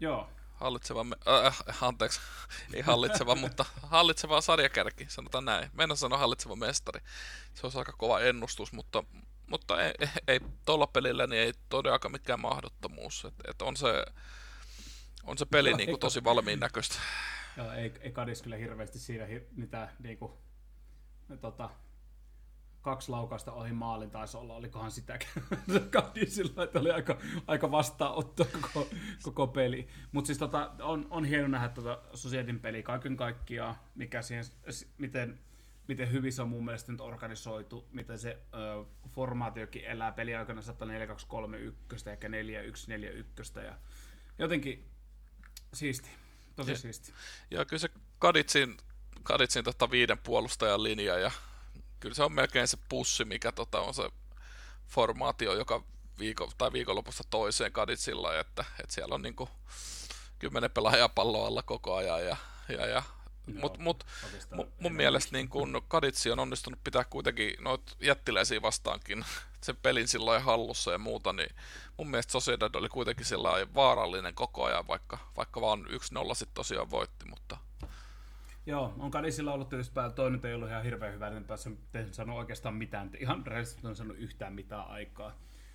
Joo. Hallitseva, äh, äh, anteeksi, ei hallitseva, mutta hallitseva sarjakärki, sanotaan näin. Mennä sanoa hallitseva mestari. Se on aika kova ennustus, mutta, mutta ei, ei, ei tuolla pelillä niin ei todellakaan mikään mahdottomuus. Et, et on, se, on se peli niin kuin tosi valmiin näköistä. Joo, ei, ei Kadis kyllä hirveästi siinä mitä niin kuin, tota, kaksi laukausta ohi maalin taisi olla, olikohan sitäkään sillä että oli aika, aika vastaanotto koko, koko peli. Mutta siis tota, on, on hieno nähdä tota Societin peli kaiken kaikkiaan, mikä siihen, miten, miten hyvin se on mun mielestä nyt organisoitu, miten se ö, formaatiokin elää peliaikana 14231 ehkä 4141 ja jotenkin siisti, tosi ja, siisti. Ja kyllä se Kaditsin, Kaditsin tota viiden puolustajan linja ja kyllä se on melkein se pussi, mikä tota, on se formaatio, joka viikon, tai viikonlopusta toiseen kaditsilla, että, että siellä on niinku kymmenen pelaajaa palloa alla koko ajan ja, ja, ja Mutta mut, mun, mun mielestä niin kun Kaditsi on onnistunut pitää kuitenkin noit jättiläisiä vastaankin sen pelin sillä hallussa ja muuta, niin mun mielestä Sociedad oli kuitenkin sellainen vaarallinen koko ajan, vaikka, vaikka vaan 1-0 sitten tosiaan voitti, mutta... Joo, on Kadisilla ollut tietysti päällä. Toinen ei ollut ihan hirveän hyvä, en päässyt sanoa oikeastaan mitään. Ihan rehellisesti on sanonut yhtään mitään aikaa.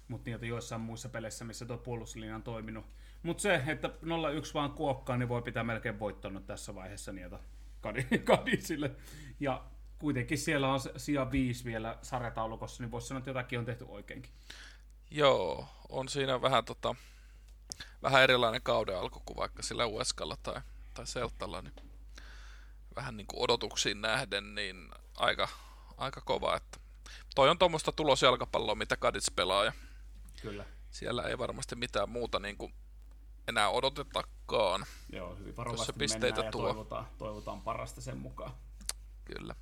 Mutta niitä joissain muissa peleissä, missä tuo puolustuslinja on toiminut. Mutta se, että 0-1 vaan kuokkaa, niin voi pitää melkein voittona tässä vaiheessa niitä Kadisille. Ja kuitenkin siellä on sija 5 vielä sarjataulukossa, niin voisi sanoa, että jotakin on tehty oikeinkin. Joo, on siinä vähän, tota, vähän erilainen kauden alku kuin vaikka sillä Ueskalla tai, tai Seltalla, niin vähän niin kuin odotuksiin nähden, niin aika, aika kova. Että toi on tuommoista tulosjalkapalloa, mitä Kadits pelaa, ja Kyllä. siellä ei varmasti mitään muuta niin kuin enää odotetakaan. Joo, hyvin varovasti pisteitä ja tuo. Toivotaan, toivotaan parasta sen mukaan. Kyllä.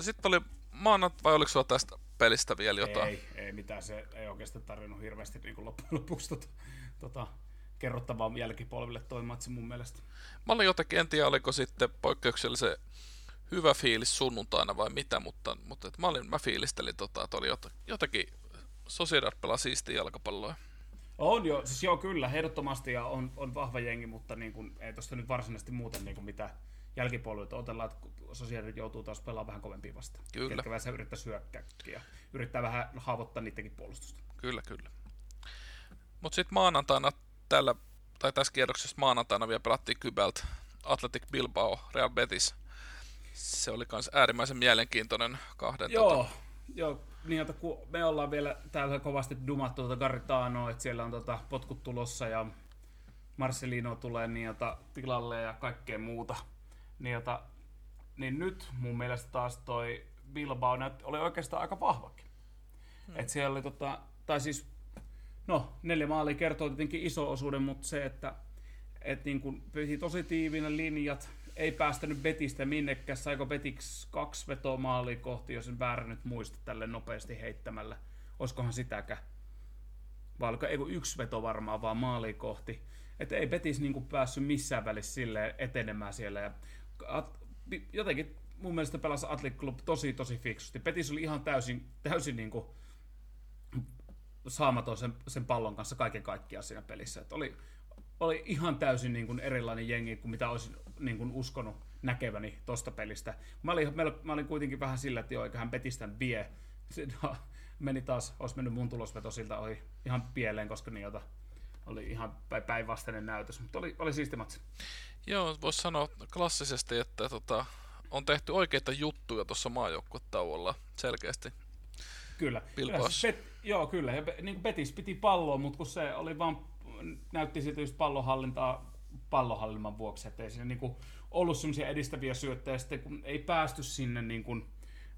Sitten oli maanat, vai oliko sulla tästä pelistä vielä jotain? Ei, ei mitään, se ei oikeastaan tarvinnut hirveästi niin kuin loppujen lopuksi tota, tota, kerrottavaa jälkipolville toi matsi mun mielestä. Mä olin jotenkin, en tiedä oliko sitten poikkeuksellisen hyvä fiilis sunnuntaina vai mitä, mutta, mutta et mä, olin, mä fiilistelin, tota, että oli jotenkin Sociedad pelaa siistiä jalkapalloa. On jo, siis joo kyllä, ehdottomasti ja on, on vahva jengi, mutta niin kuin, ei tuosta nyt varsinaisesti muuten niin kuin mitä jälkipolvilta otellaan, että sosiaalit joutuu taas pelaamaan vähän kovempi vastaan. Kyllä. Ketkä vähän yrittää syökkääkin ja yrittää vähän haavoittaa niidenkin puolustusta. Kyllä, kyllä. Mutta sitten maanantaina tällä, tai tässä kierroksessa maanantaina vielä pelattiin Kybelt Athletic Bilbao, Real Betis. Se oli myös äärimmäisen mielenkiintoinen kahden. Joo, tota... joo niin, että kun me ollaan vielä täällä kovasti dumattu tuota Garitanoa, että siellä on tota potkut tulossa ja Marcelino tulee niin, jota, tilalle ja kaikkea muuta, niin, jota, niin nyt mun mielestä taas toi Bilbao näyt, oli oikeastaan aika vahvakin. Hmm. Et siellä oli tota, tai siis, no neljä maalia kertoo tietenkin iso osuuden, mutta se, että et niin kun piti tosi tiiviinä linjat, ei päästänyt Betistä minnekään. Saiko Betiksi kaksi vetoa maaliin kohti, jos en väärä nyt muista tälle nopeasti heittämällä. Olisikohan sitäkään? Vai oliko ei yksi veto varmaan vaan maaliin kohti. Että ei Betis niinku päässyt missään välissä sille etenemään siellä. Ja jotenkin mun mielestä pelasi Atlet Club tosi tosi fiksusti. Betis oli ihan täysin, täysin niinku saamaton sen, sen pallon kanssa kaiken kaikkiaan siinä pelissä. Et oli, oli ihan täysin niin kuin erilainen jengi kuin mitä olisin niin kuin uskonut näkeväni tosta pelistä. Mä olin, mä olin kuitenkin vähän sillä, että joo, eiköhän Betistän vie. Se, no, meni taas, olisi mennyt mun tulosveto siltä oli ihan pieleen, koska niitä oli ihan päinvastainen näytös, mutta oli, oli siisti matsi. Joo, voisi sanoa klassisesti, että tota, on tehty oikeita juttuja tuossa maajoukkuetauolla selkeästi. Kyllä. kyllä siis bet, joo, kyllä. Ja niin kuin Betis piti palloa, mutta kun se oli vaan näytti siltä just pallonhallintaa pallonhallinnan vuoksi, että ei siinä niinku ollut semmoisia edistäviä syöttejä, sitten kun ei päästy sinne niinku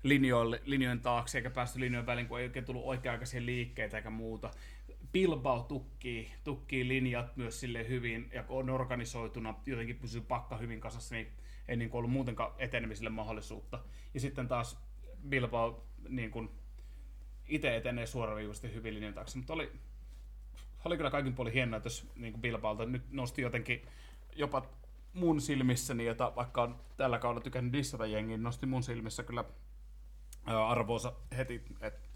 linjoille, linjojen taakse eikä päästy linjojen väliin, kun ei oikein tullut oikea-aikaisia liikkeitä eikä muuta. Bilbao tukkii, tukkii linjat myös sille hyvin, ja kun on organisoituna, jotenkin pysyy pakka hyvin kasassa, niin ei niin ollut muutenkaan etenemiselle mahdollisuutta. Ja sitten taas Bilbao niin kuin, itse etenee suoraviivasti hyvin linjan taakse, mutta oli, oli kyllä kaikin puolin hieno näytös niin kuin Bilbalta. Nyt nosti jotenkin jopa mun silmissäni, jota vaikka on tällä kaudella tykännyt dissata jengiä, nosti mun silmissä kyllä arvoonsa heti, että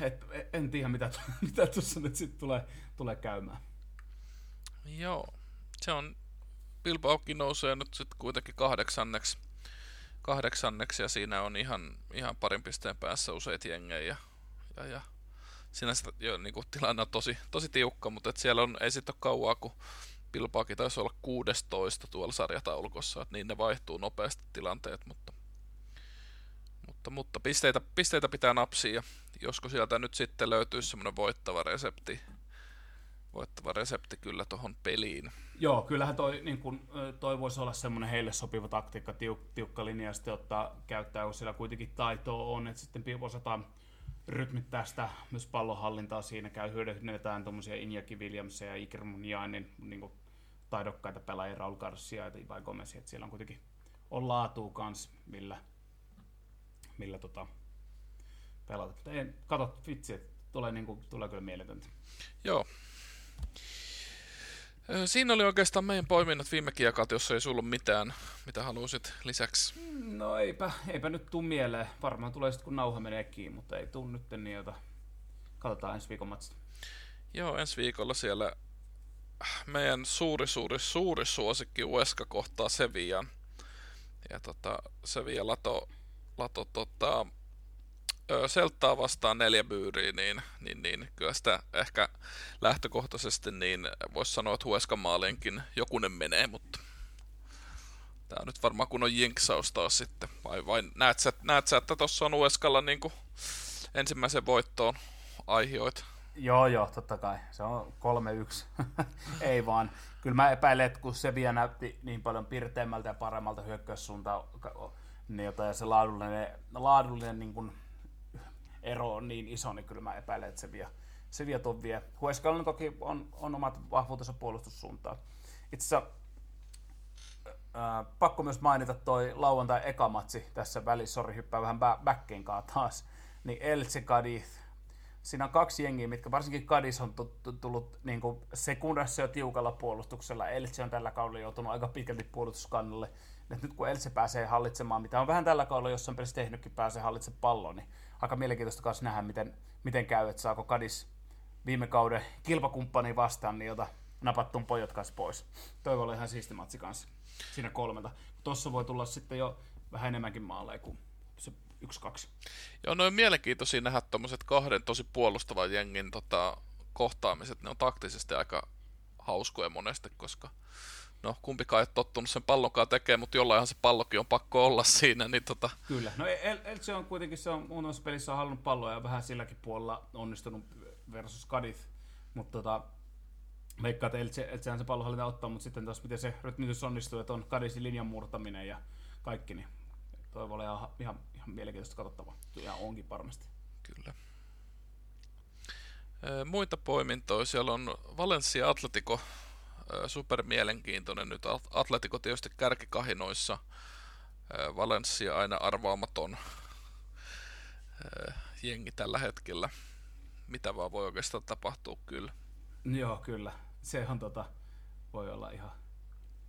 et, en tiedä mitä, mitä tuossa nyt sitten tulee, tulee käymään. Joo, se on, Bilbaokin nousee nyt sitten kuitenkin kahdeksanneksi, kahdeksanneksi ja siinä on ihan, ihan parin pisteen päässä useita jengejä ja, ja, ja sinänsä jo, niin kuin, tilanne on tosi, tosi tiukka, mutta et siellä on, ei sitten ole kauaa, kun Bilbaakin taisi olla 16 tuolla sarjataulukossa, että niin ne vaihtuu nopeasti tilanteet, mutta, mutta, mutta pisteitä, pisteitä pitää napsia ja josko sieltä nyt sitten löytyy semmoinen voittava resepti, voittava resepti kyllä tuohon peliin. Joo, kyllähän toi, niin kun, toi voisi olla semmoinen heille sopiva taktiikka, tiuk, tiukka linja ja sitten ottaa käyttää, kun siellä kuitenkin taitoa on, että sitten osataan rytmittää sitä myös pallonhallintaa siinä, käy hyödynnetään tuommoisia Injaki Williamsia ja Iker Muniainin niin kuin taidokkaita pelaajia, Raul Garcia ja Ibai Gomez, että siellä on kuitenkin on laatua kans, millä, millä tota, pelata. Mutta kato, vitsi, tulee, niin kuin, tulee kyllä mieletöntä. Joo. Siinä oli oikeastaan meidän poiminnat viime kiekat, jos ei sulla mitään, mitä halusit lisäksi. No eipä, eipä nyt tuu mieleen. Varmaan tulee sitten kun nauha menee kiinni, mutta ei tuu nyt niin, jota katsotaan ensi viikon matsta. Joo, ensi viikolla siellä meidän suuri, suuri, suuri suosikki Ueska kohtaa Sevian. Ja tota, Sevilla lato, lato tota, Selttaa vastaan neljä byyriä, niin, niin, niin kyllä sitä ehkä lähtökohtaisesti niin voisi sanoa, että Hueskan maalinkin jokunen menee, mutta tämä on nyt varmaan kun on jinksaus taas sitten. Vai, vai näet, sä, näet sä, että tuossa on Hueskalla niin ensimmäisen voittoon aihioita? Joo, joo, totta kai. Se on 3-1. Ei vaan. Kyllä mä epäilen, että kun se vielä näytti niin paljon pirteämmältä ja paremmalta hyökkäyssuuntaan, niin jota, ja se laadullinen, laadullinen niin kuin ero on niin iso, niin kyllä mä epäilen, että se vie, se vie ton vie. Hueskalla toki on, on omat vahvuutensa puolustussuuntaan. Itse asiassa äh, pakko myös mainita toi lauantai eka matsi tässä välissä, sori hyppää vähän backin taas, niin Elche Cadiz. Siinä on kaksi jengiä, mitkä varsinkin Cadiz on tullut niin sekundassa jo tiukalla puolustuksella. Elche on tällä kaudella joutunut aika pitkälti puolustuskannalle. nyt kun Elche pääsee hallitsemaan, mitä on vähän tällä kaudella jossain pelissä tehnytkin, pääsee hallitsemaan pallon, niin aika mielenkiintoista kanssa nähdä, miten, miten käy, että saako Kadis viime kauden kilpakumppani vastaan, niin jota napattuun pojat kanssa pois. Toivo oli ihan siisti matsi kanssa siinä kolmelta. Tossa voi tulla sitten jo vähän enemmänkin maaleja kuin se yksi kaksi. Joo, noin mielenkiintoisia nähdä tuommoiset kahden tosi puolustavan jengin tota, kohtaamiset. Ne on taktisesti aika hauskoja monesti, koska no kumpikaan ei tottunut sen pallonkaan tekemään, mutta jollainhan se pallokin on pakko olla siinä. Niin tota... Kyllä, no El- Elche on kuitenkin, se on muutamassa pelissä on halunnut palloa ja vähän silläkin puolella onnistunut versus Cadiz, mutta tota, veikkaa, että Elche, Elchehän se pallohallinta ottaa, mutta sitten taas miten se rytmitys onnistuu, että on Cadizin linjan murtaminen ja kaikki, niin toivon ihan, ihan, ihan mielenkiintoista katsottavaa. Ja onkin varmasti. Kyllä. Muita poimintoja, siellä on Valencia Atletico super mielenkiintoinen nyt. Atletico tietysti kärkikahinoissa. Valencia aina arvaamaton jengi tällä hetkellä. Mitä vaan voi oikeastaan tapahtua kyllä. Joo, kyllä. Se on tota, voi olla ihan,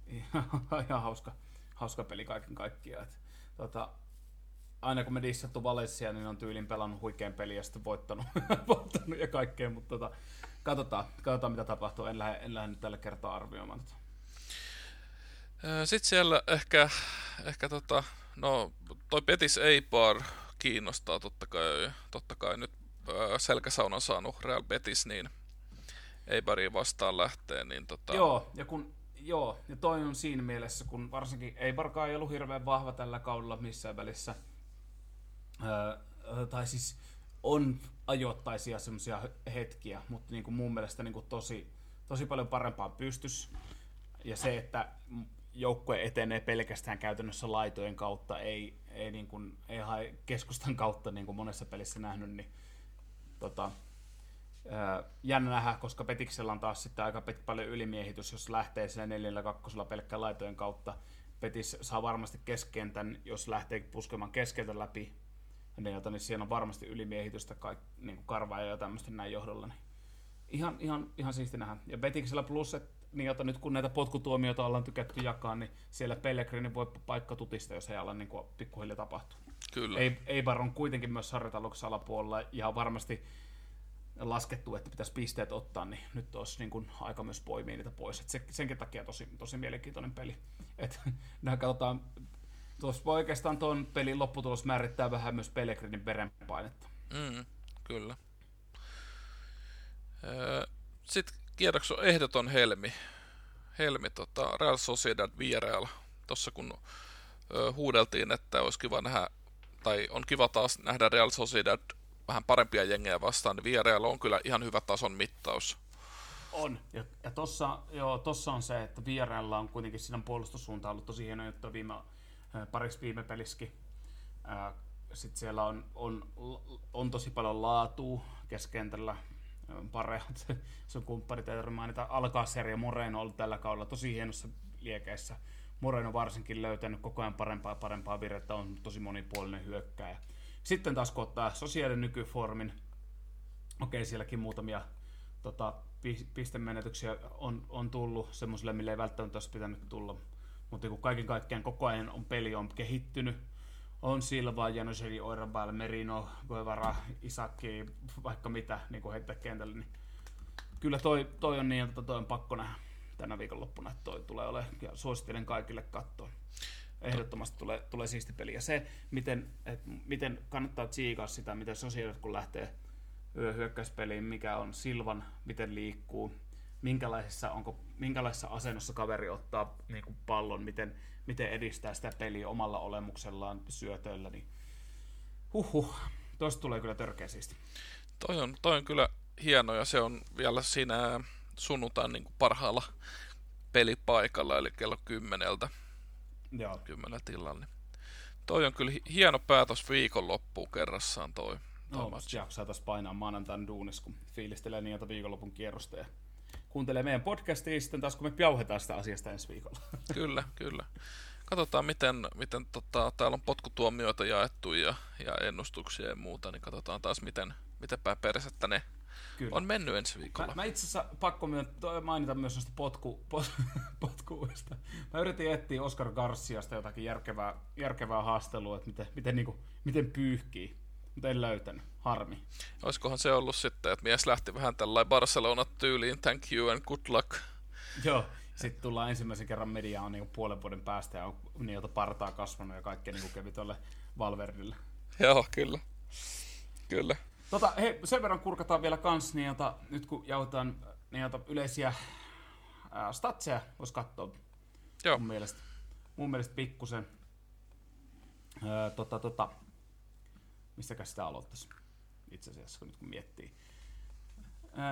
ihan, ihan hauska, hauska peli kaiken kaikkiaan. Tota, aina kun me dissattu Valencia, niin on tyylin pelannut huikean peli ja sitten voittanut, voittanut ja kaikkea, mutta tota, katsotaan, katsotaan mitä tapahtuu. En lähde, en lähde nyt tällä kertaa arvioimaan tätä. Sitten siellä ehkä, ehkä tota, no toi Petis Eibar kiinnostaa totta kai, totta kai nyt selkäsaunan saanut Real Betis, niin Eibariin vastaan lähtee. Niin tota... Joo, ja kun Joo, ja toi on siinä mielessä, kun varsinkin Eibarkaan ei ollut hirveän vahva tällä kaudella missään välissä. Öö, tai siis on ajoittaisia semmoisia hetkiä, mutta niin kuin mun mielestä niin kuin tosi, tosi paljon parempaa pystys. Ja se, että joukkue etenee pelkästään käytännössä laitojen kautta, ei, ei, niin kuin, ei hae keskustan kautta niin kuin monessa pelissä nähnyt, niin tota, ää, jännä nähdä, koska Petiksellä on taas sitten aika paljon ylimiehitys, jos lähtee sillä neljällä kakkosella pelkkään laitojen kautta. Petis saa varmasti keskentän, jos lähtee puskemaan keskeltä läpi, jota, niin siellä on varmasti ylimiehitystä kaik, niin kuin karvaa ja tämmöistä näin johdolla. Niin ihan, ihan, ihan siisti nähdä. Ja Betiksellä plus, että niin, jota nyt kun näitä potkutuomioita ollaan tykätty jakaa, niin siellä Pellegrini voi paikka tutista, jos ei ala niin kuin pikkuhiljaa tapahtuu. Kyllä. Ei, Eibar on kuitenkin myös sarjatalouksessa alapuolella ja varmasti laskettu, että pitäisi pisteet ottaa, niin nyt olisi niin kuin aika myös poimia niitä pois. Et se, senkin takia tosi, tosi mielenkiintoinen peli. Et, katsotaan Tuossa oikeastaan tuon pelin lopputulos määrittää vähän myös Pellegrinin verenpainetta. Mm, kyllä. Sitten kierroksen ehdoton Helmi. Helmi tota, Real Sociedad Villarreal. Tuossa kun huudeltiin, että olisi kiva nähdä, tai on kiva taas nähdä Real Sociedad vähän parempia jengejä vastaan, niin Villarreal on kyllä ihan hyvä tason mittaus. On, ja, ja tossa, joo, tossa on se, että Villarreal on kuitenkin siinä puolustussuuntaan ollut tosi hieno juttu viime pariksi viime pelissäkin. Sitten siellä on, on, on tosi paljon laatua keskentällä. Pareat, sun kumppanit ei mainita. Alkaa seria Moreno on ollut tällä kaudella tosi hienossa liekeissä. Moreno varsinkin löytänyt koko ajan parempaa ja parempaa virrettä, on tosi monipuolinen hyökkääjä. Sitten taas kun ottaa sosiaalinen nykyformin, okei sielläkin muutamia tota, pistemenetyksiä on, on tullut semmoisille, mille ei välttämättä olisi pitänyt tulla. Mutta kun kaiken kaikkiaan koko ajan on peli on kehittynyt, on Silva, Janoseli, Oirabal, Merino, Guevara, Isaki, vaikka mitä niin kuin heittää kentälle, niin kyllä toi, toi on niin, että toi on pakko nähdä tänä viikonloppuna, että toi tulee olemaan, ja suosittelen kaikille katsoa. Ehdottomasti tulee, tulee siisti peli. Ja se, miten, et, miten kannattaa tsiikaa sitä, miten sosiaalit kun lähtee hyökkäyspeliin, mikä on Silvan, miten liikkuu, minkälaisessa, onko, minkälaisessa asennossa kaveri ottaa niin kuin pallon, miten, miten edistää sitä peliä omalla olemuksellaan syötöillä, niin huhhuh, toista tulee kyllä törkeä siisti. Toi on, toi on kyllä hieno ja se on vielä siinä sunnuntain niin parhaalla pelipaikalla, eli kello kymmeneltä. Joo. Kymmeneltä illalla. Niin toi on kyllä hieno päätös viikonloppuun kerrassaan toi. No, jaksaa taas painaa maanantain duunis, kun fiilistelee niitä viikonlopun kierrosta ja kuuntelee meidän podcastia sitten taas, kun me pjauhetaan sitä asiasta ensi viikolla. Kyllä, kyllä. Katsotaan, miten, miten tota, täällä on potkutuomioita jaettu ja, ja ennustuksia ja muuta, niin katsotaan taas, miten, miten persettä ne Kyllä. on mennyt ensi viikolla. Mä, mä itse asiassa pakko mainita myös noista potku, pot, potkuista. Mä yritin etsiä Oscar Garciasta jotakin järkevää, järkevää haastelua, että miten, miten, niin kuin, miten pyyhkii mutta en löytänyt. Harmi. Olisikohan se ollut sitten, että mies lähti vähän tällainen Barcelona-tyyliin, thank you and good luck. Joo, sitten tullaan ensimmäisen kerran mediaan niin puolen vuoden päästä ja on niiltä partaa kasvanut ja kaikkea niin kävi tuolle Valverdille. Joo, kyllä. Kyllä. Tota, hei, sen verran kurkataan vielä kans niiltä, nyt kun jautaan niiltä yleisiä ää, statseja, voisi katsoa Joo. mun mielestä. Mun mielestä pikkusen. Ää, tota, tota, mistäkäs sitä aloittaisi itse asiassa, kun nyt kun miettii.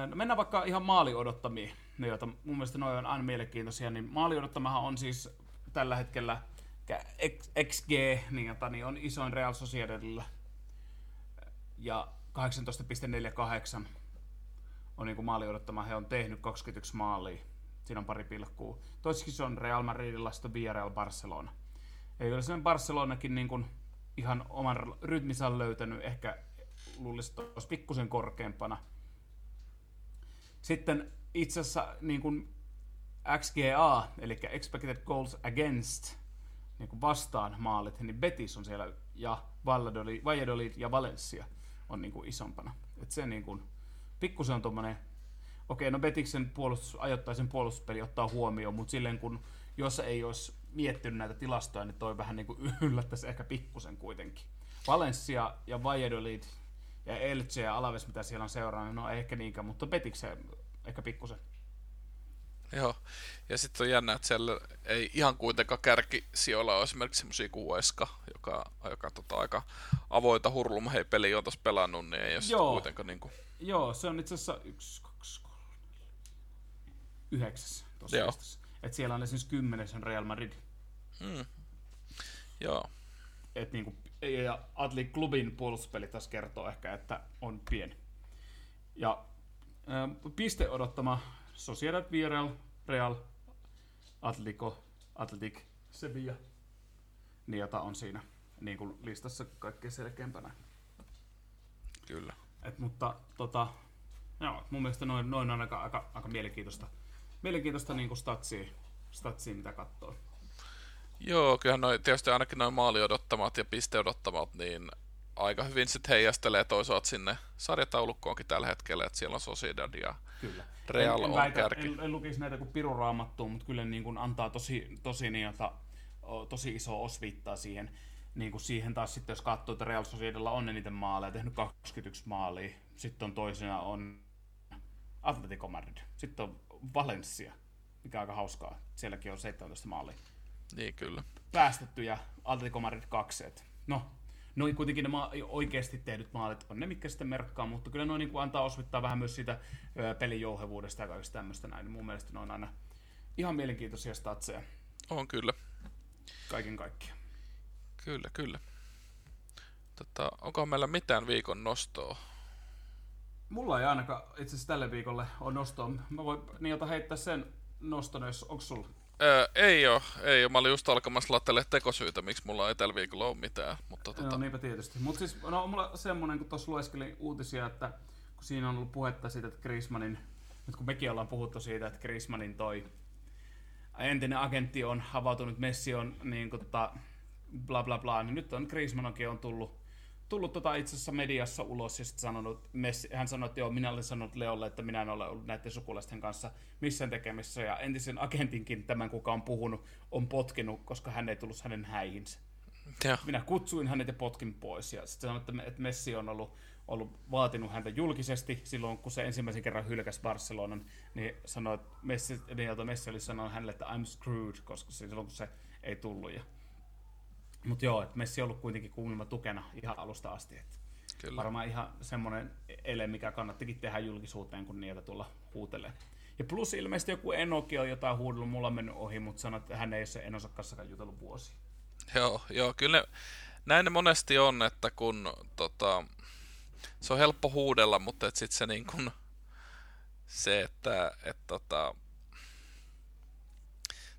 No mennään vaikka ihan maali odottamiin, ne, joita mun mielestä noin on aina mielenkiintoisia, niin maali odottamahan on siis tällä hetkellä XG, niin, jota, niin on isoin Real Sociedadilla. Ja 18,48 on niin kuin maali odottama. He on tehnyt 21 maalia. Siinä on pari pilkkuu. Toiseksi se on Real Madridilla, sitten Villarreal Barcelona. Eli kyllä se Barcelonakin niin kuin ihan oman rytminsä löytänyt, ehkä luulisi, että olisi pikkusen korkeampana. Sitten itse asiassa niin kuin XGA, eli Expected Goals Against, niin kuin vastaan maalit, niin Betis on siellä, ja Valladolid, Valladolid ja Valencia on niin kuin isompana. Et se niin kuin, pikkusen on tuommoinen, okei, no Betiksen puolustus, ajoittaisen puolustuspeli ottaa huomioon, mutta silleen kun jos ei olisi miettinyt näitä tilastoja, niin toi vähän niin kuin yllättäisi ehkä pikkusen kuitenkin. Valencia ja Valladolid ja Elche ja Alaves, mitä siellä on seurannut, no ehkä niinkään, mutta Petikse ehkä pikkusen. Joo, ja sitten on jännä, että siellä ei ihan kuitenkaan kärkisijoilla ole esimerkiksi semmoisia kuin Ueska, joka, joka tota, aika avoita hurlum hei peli on tuossa pelannut, niin ei ole Joo. kuitenkaan niin kuin... Joo, se on itse asiassa yksi, kaksi, kolme, yhdeksäs tuossa Joo. Että siellä on esimerkiksi kymmenes on Real Madrid. Mm. Joo. Et niinku, ja Atli Klubin puolustuspeli taas kertoo ehkä, että on pieni. Ja ä, piste odottama Sociedad Villarreal, Real, Atletico, Atletic, Sevilla, niin jota on siinä niin kuin listassa kaikkein selkeämpänä. Kyllä. Et, mutta tota, joo, mun mielestä noin, noin on aika, aika, aika mielenkiintoista, mielenkiintoista niin kuin statsia, statsia, mitä katsoo. Joo, kyllähän noi, tietysti ainakin noin maali odottamat ja piste odottamat, niin aika hyvin sitten heijastelee toisaalta sinne sarjataulukkoonkin tällä hetkellä, että siellä on Sociedad ja kyllä. Real en, en on väitä, kärki. En, en, lukisi näitä kuin piruraamattua, mutta kyllä niin kuin antaa tosi, tosi, niin, että, tosi iso osviittaa siihen. Niin kuin siihen taas sitten, jos katsoo, että Real Sociedadilla on eniten maaleja, tehnyt 21 maalia. Sitten on toisena on Atletico Madrid. Sitten on Valencia, mikä on aika hauskaa. Sielläkin on 17 maalia. Niin, kyllä. Päästetty ja Atletico Madrid kaksi. no, noin kuitenkin ne ma- oikeasti tehdyt maalit on ne, mitkä sitten merkkaa, mutta kyllä noin niin antaa osvittaa vähän myös sitä pelin jouhevuudesta ja kaikesta tämmöistä näin. Mun mielestä ne on aina ihan mielenkiintoisia statseja. On kyllä. Kaiken kaikkiaan. Kyllä, kyllä. Tota, onko meillä mitään viikon nostoa? Mulla ei ainakaan itse asiassa tälle viikolle on nostoa. Mä voin niiltä heittää sen noston, jos onko sulla? Öö, ei oo, ei oo. Mä olin just alkamassa laittelee tekosyitä, miksi mulla ei tällä viikolla ole mitään. Mutta tota... Joo, niinpä tietysti. Mutta siis no, mulla semmonen, kun tuossa lueskelin uutisia, että kun siinä on ollut puhetta siitä, että Griezmannin Nyt kun mekin ollaan puhuttu siitä, että Griezmannin toi entinen agentti on havautunut, Messi on niin kuin, tota, bla bla bla, niin nyt on Griezmannkin on tullut, tullut tota itse asiassa mediassa ulos ja sitten sanonut, Messi, hän sanoi, että joo, minä olen sanonut Leolle, että minä en ole ollut näiden sukulaisten kanssa missään tekemissä ja entisen agentinkin tämän, kuka on puhunut, on potkinut, koska hän ei tullut hänen häihinsä. Ja. Minä kutsuin hänet ja potkin pois ja sitten sanoin, että Messi on ollut ollut vaatinut häntä julkisesti silloin, kun se ensimmäisen kerran hylkäsi Barcelonan, niin sanoi, että Messi, niin, Messi oli sanonut hänelle, että I'm screwed, koska silloin kun se ei tullut. Ja... Mutta joo, että Messi on ollut kuitenkin kuulemma tukena ihan alusta asti. Että Kyllä. Varmaan ihan semmoinen ele, mikä kannattikin tehdä julkisuuteen, kun niitä tulla huutelee. Ja plus ilmeisesti joku Enoki on jotain huudellut, mulla on mennyt ohi, mutta sanoi, että hän ei ole se Enonsa kanssakaan jutellut vuosi. Joo, joo, kyllä ne, näin ne monesti on, että kun tota, se on helppo huudella, mutta et sit se niin kun, se, että et tota,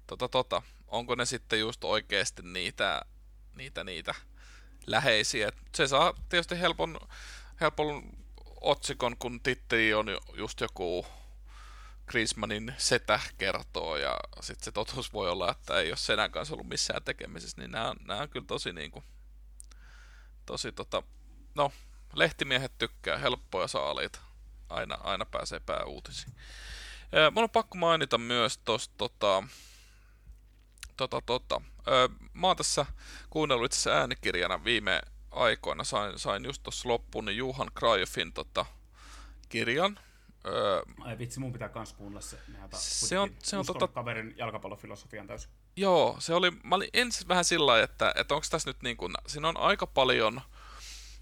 tota, tota, onko ne sitten just oikeasti niitä, niitä, niitä läheisiä. Se saa tietysti helpon, helpon otsikon, kun titteli on just joku Griezmannin setä kertoo, ja sitten se totuus voi olla, että ei ole senän kanssa ollut missään tekemisissä, niin nämä nämä on kyllä tosi niin kuin, tosi tota, no, lehtimiehet tykkää helppoja saaliita. Aina, aina pääsee pääuutisiin. Mun on pakko mainita myös tuosta tota, tota, tota. Mä oon tässä kuunnellut itse äänikirjana viime aikoina. Sain, sain just tuossa loppuun niin Juhan Cruyffin tota, kirjan. Öö, Ai vitsi, mun pitää kans kuunnella se. Se on, se on tota... kaverin jalkapallofilosofian täysin. Joo, se oli, mä olin ensin vähän sillä lailla, että, että onko tässä nyt niin kuin, siinä on aika paljon –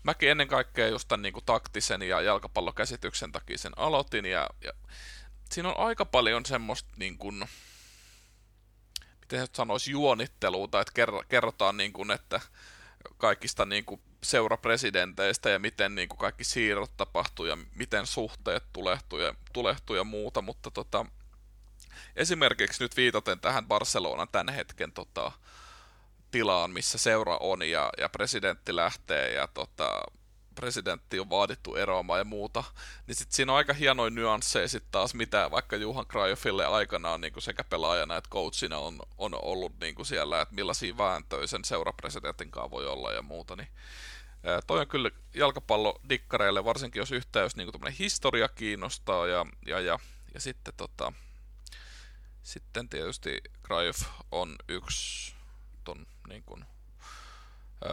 mäkin ennen kaikkea just tämän niin kuin taktisen ja jalkapallokäsityksen takia sen aloitin, ja, ja siinä on aika paljon semmoista niin kuin, miten sanoisi, juonittelua, tai että kerrotaan niin kuin, että kaikista niin kuin seurapresidenteistä ja miten niin kuin kaikki siirrot tapahtuu ja miten suhteet tulehtuu ja, tulehtuu ja muuta, mutta tota, esimerkiksi nyt viitaten tähän Barcelonan tämän hetken tota, tilaan, missä seura on ja, ja presidentti lähtee ja tota, presidentti on vaadittu eroamaan ja muuta, niin sit siinä on aika hienoja nyansseja sitten taas, mitä vaikka Juhan Krajofille aikanaan niin sekä pelaajana että coachina on, on ollut niin kuin siellä, että millaisia vääntöjä sen seurapresidentin kanssa voi olla ja muuta, niin toi on kyllä jalkapallodikkareille, varsinkin jos yhteys niin kuin historia kiinnostaa ja, ja, ja, ja sitten tota, sitten tietysti Krajof on yksi ton niin kuin,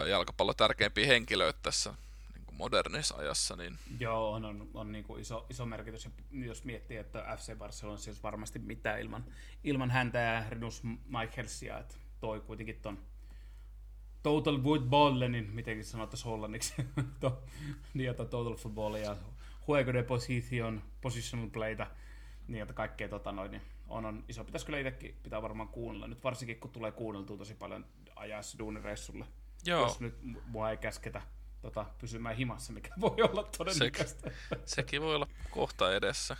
jalkapallon tärkeimpiä henkilöitä tässä kuin modernissa ajassa. Niin... Joo, on, on, on niin kuin iso, iso merkitys. Jos miettii, että FC Barcelona siis varmasti mitään ilman, ilman häntä ja Renus Michaelsia, että toi kuitenkin ton Total Football, niin mitenkin sanottaisiin hollanniksi, to, niin, Total Football ja Juego de Position, Positional Playta, niin että kaikkea tota noin, niin on, on iso. Pitäisi kyllä itsekin pitää varmaan kuunnella, nyt varsinkin kun tulee kuunneltua tosi paljon ajaessa duunireissulle. Joo. Jos nyt mua ei käsketä tota, pysymään himassa, mikä voi olla todennäköistä. Se, sekin voi olla kohta edessä.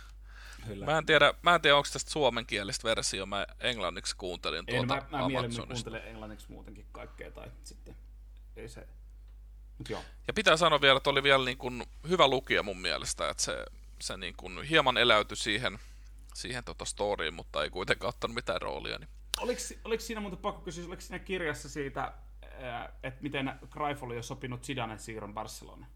Kyllä. Mä en tiedä, mä en tiedä onko tästä suomenkielistä versio, mä englanniksi kuuntelin tuota en, mä, mä mieluummin kuuntelen englanniksi muutenkin kaikkea, tai sitten ei se... Mut joo. Ja pitää sanoa vielä, että oli vielä niin kuin hyvä lukija mun mielestä, että se, se niin kuin hieman eläytyi siihen, siihen tota storyin, mutta ei kuitenkaan ottanut mitään roolia. Niin Oliko, oliko siinä muuten pakko kysyä, oliko siinä kirjassa siitä, että miten Greif oli jo sopinut Zidanen siirron Barcelona?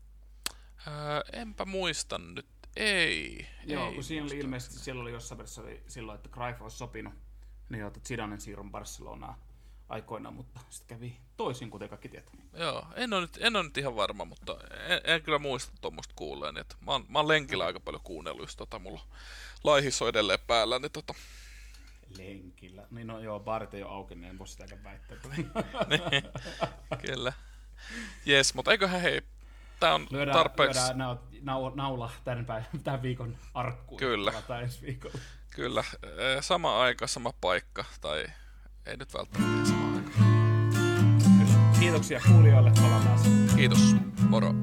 Öö, enpä muista nyt. Ei. Joo, ei kun siinä oli ilmeisesti, siellä oli jossain välissä oli silloin, että Greif olisi sopinut niin, että Zidanen siirron Barcelonaa aikoinaan, mutta sitten kävi toisin, kuten kaikki tietää. Joo, en ole nyt, en ole nyt ihan varma, mutta en, en kyllä muista tuommoista kuulleen. Että mä, oon, mä oon lenkillä aika paljon kuunnellut, jos tota, mulla laihissa on edelleen päällä, niin tota, lenkillä. Niin no joo, baarit ei ole auki, niin en voi sitäkään väittää. niin, kyllä. Jes, mutta eiköhän hei, tää on lyödään, tarpeeksi... Lyödään naula, naula tämän, päivän, tämän viikon arkkuun. Kyllä. ensi viikolla. Kyllä, sama aika, sama paikka, tai ei nyt välttämättä sama aika. Kiitoksia kuulijoille, palataan. Kiitos, moro.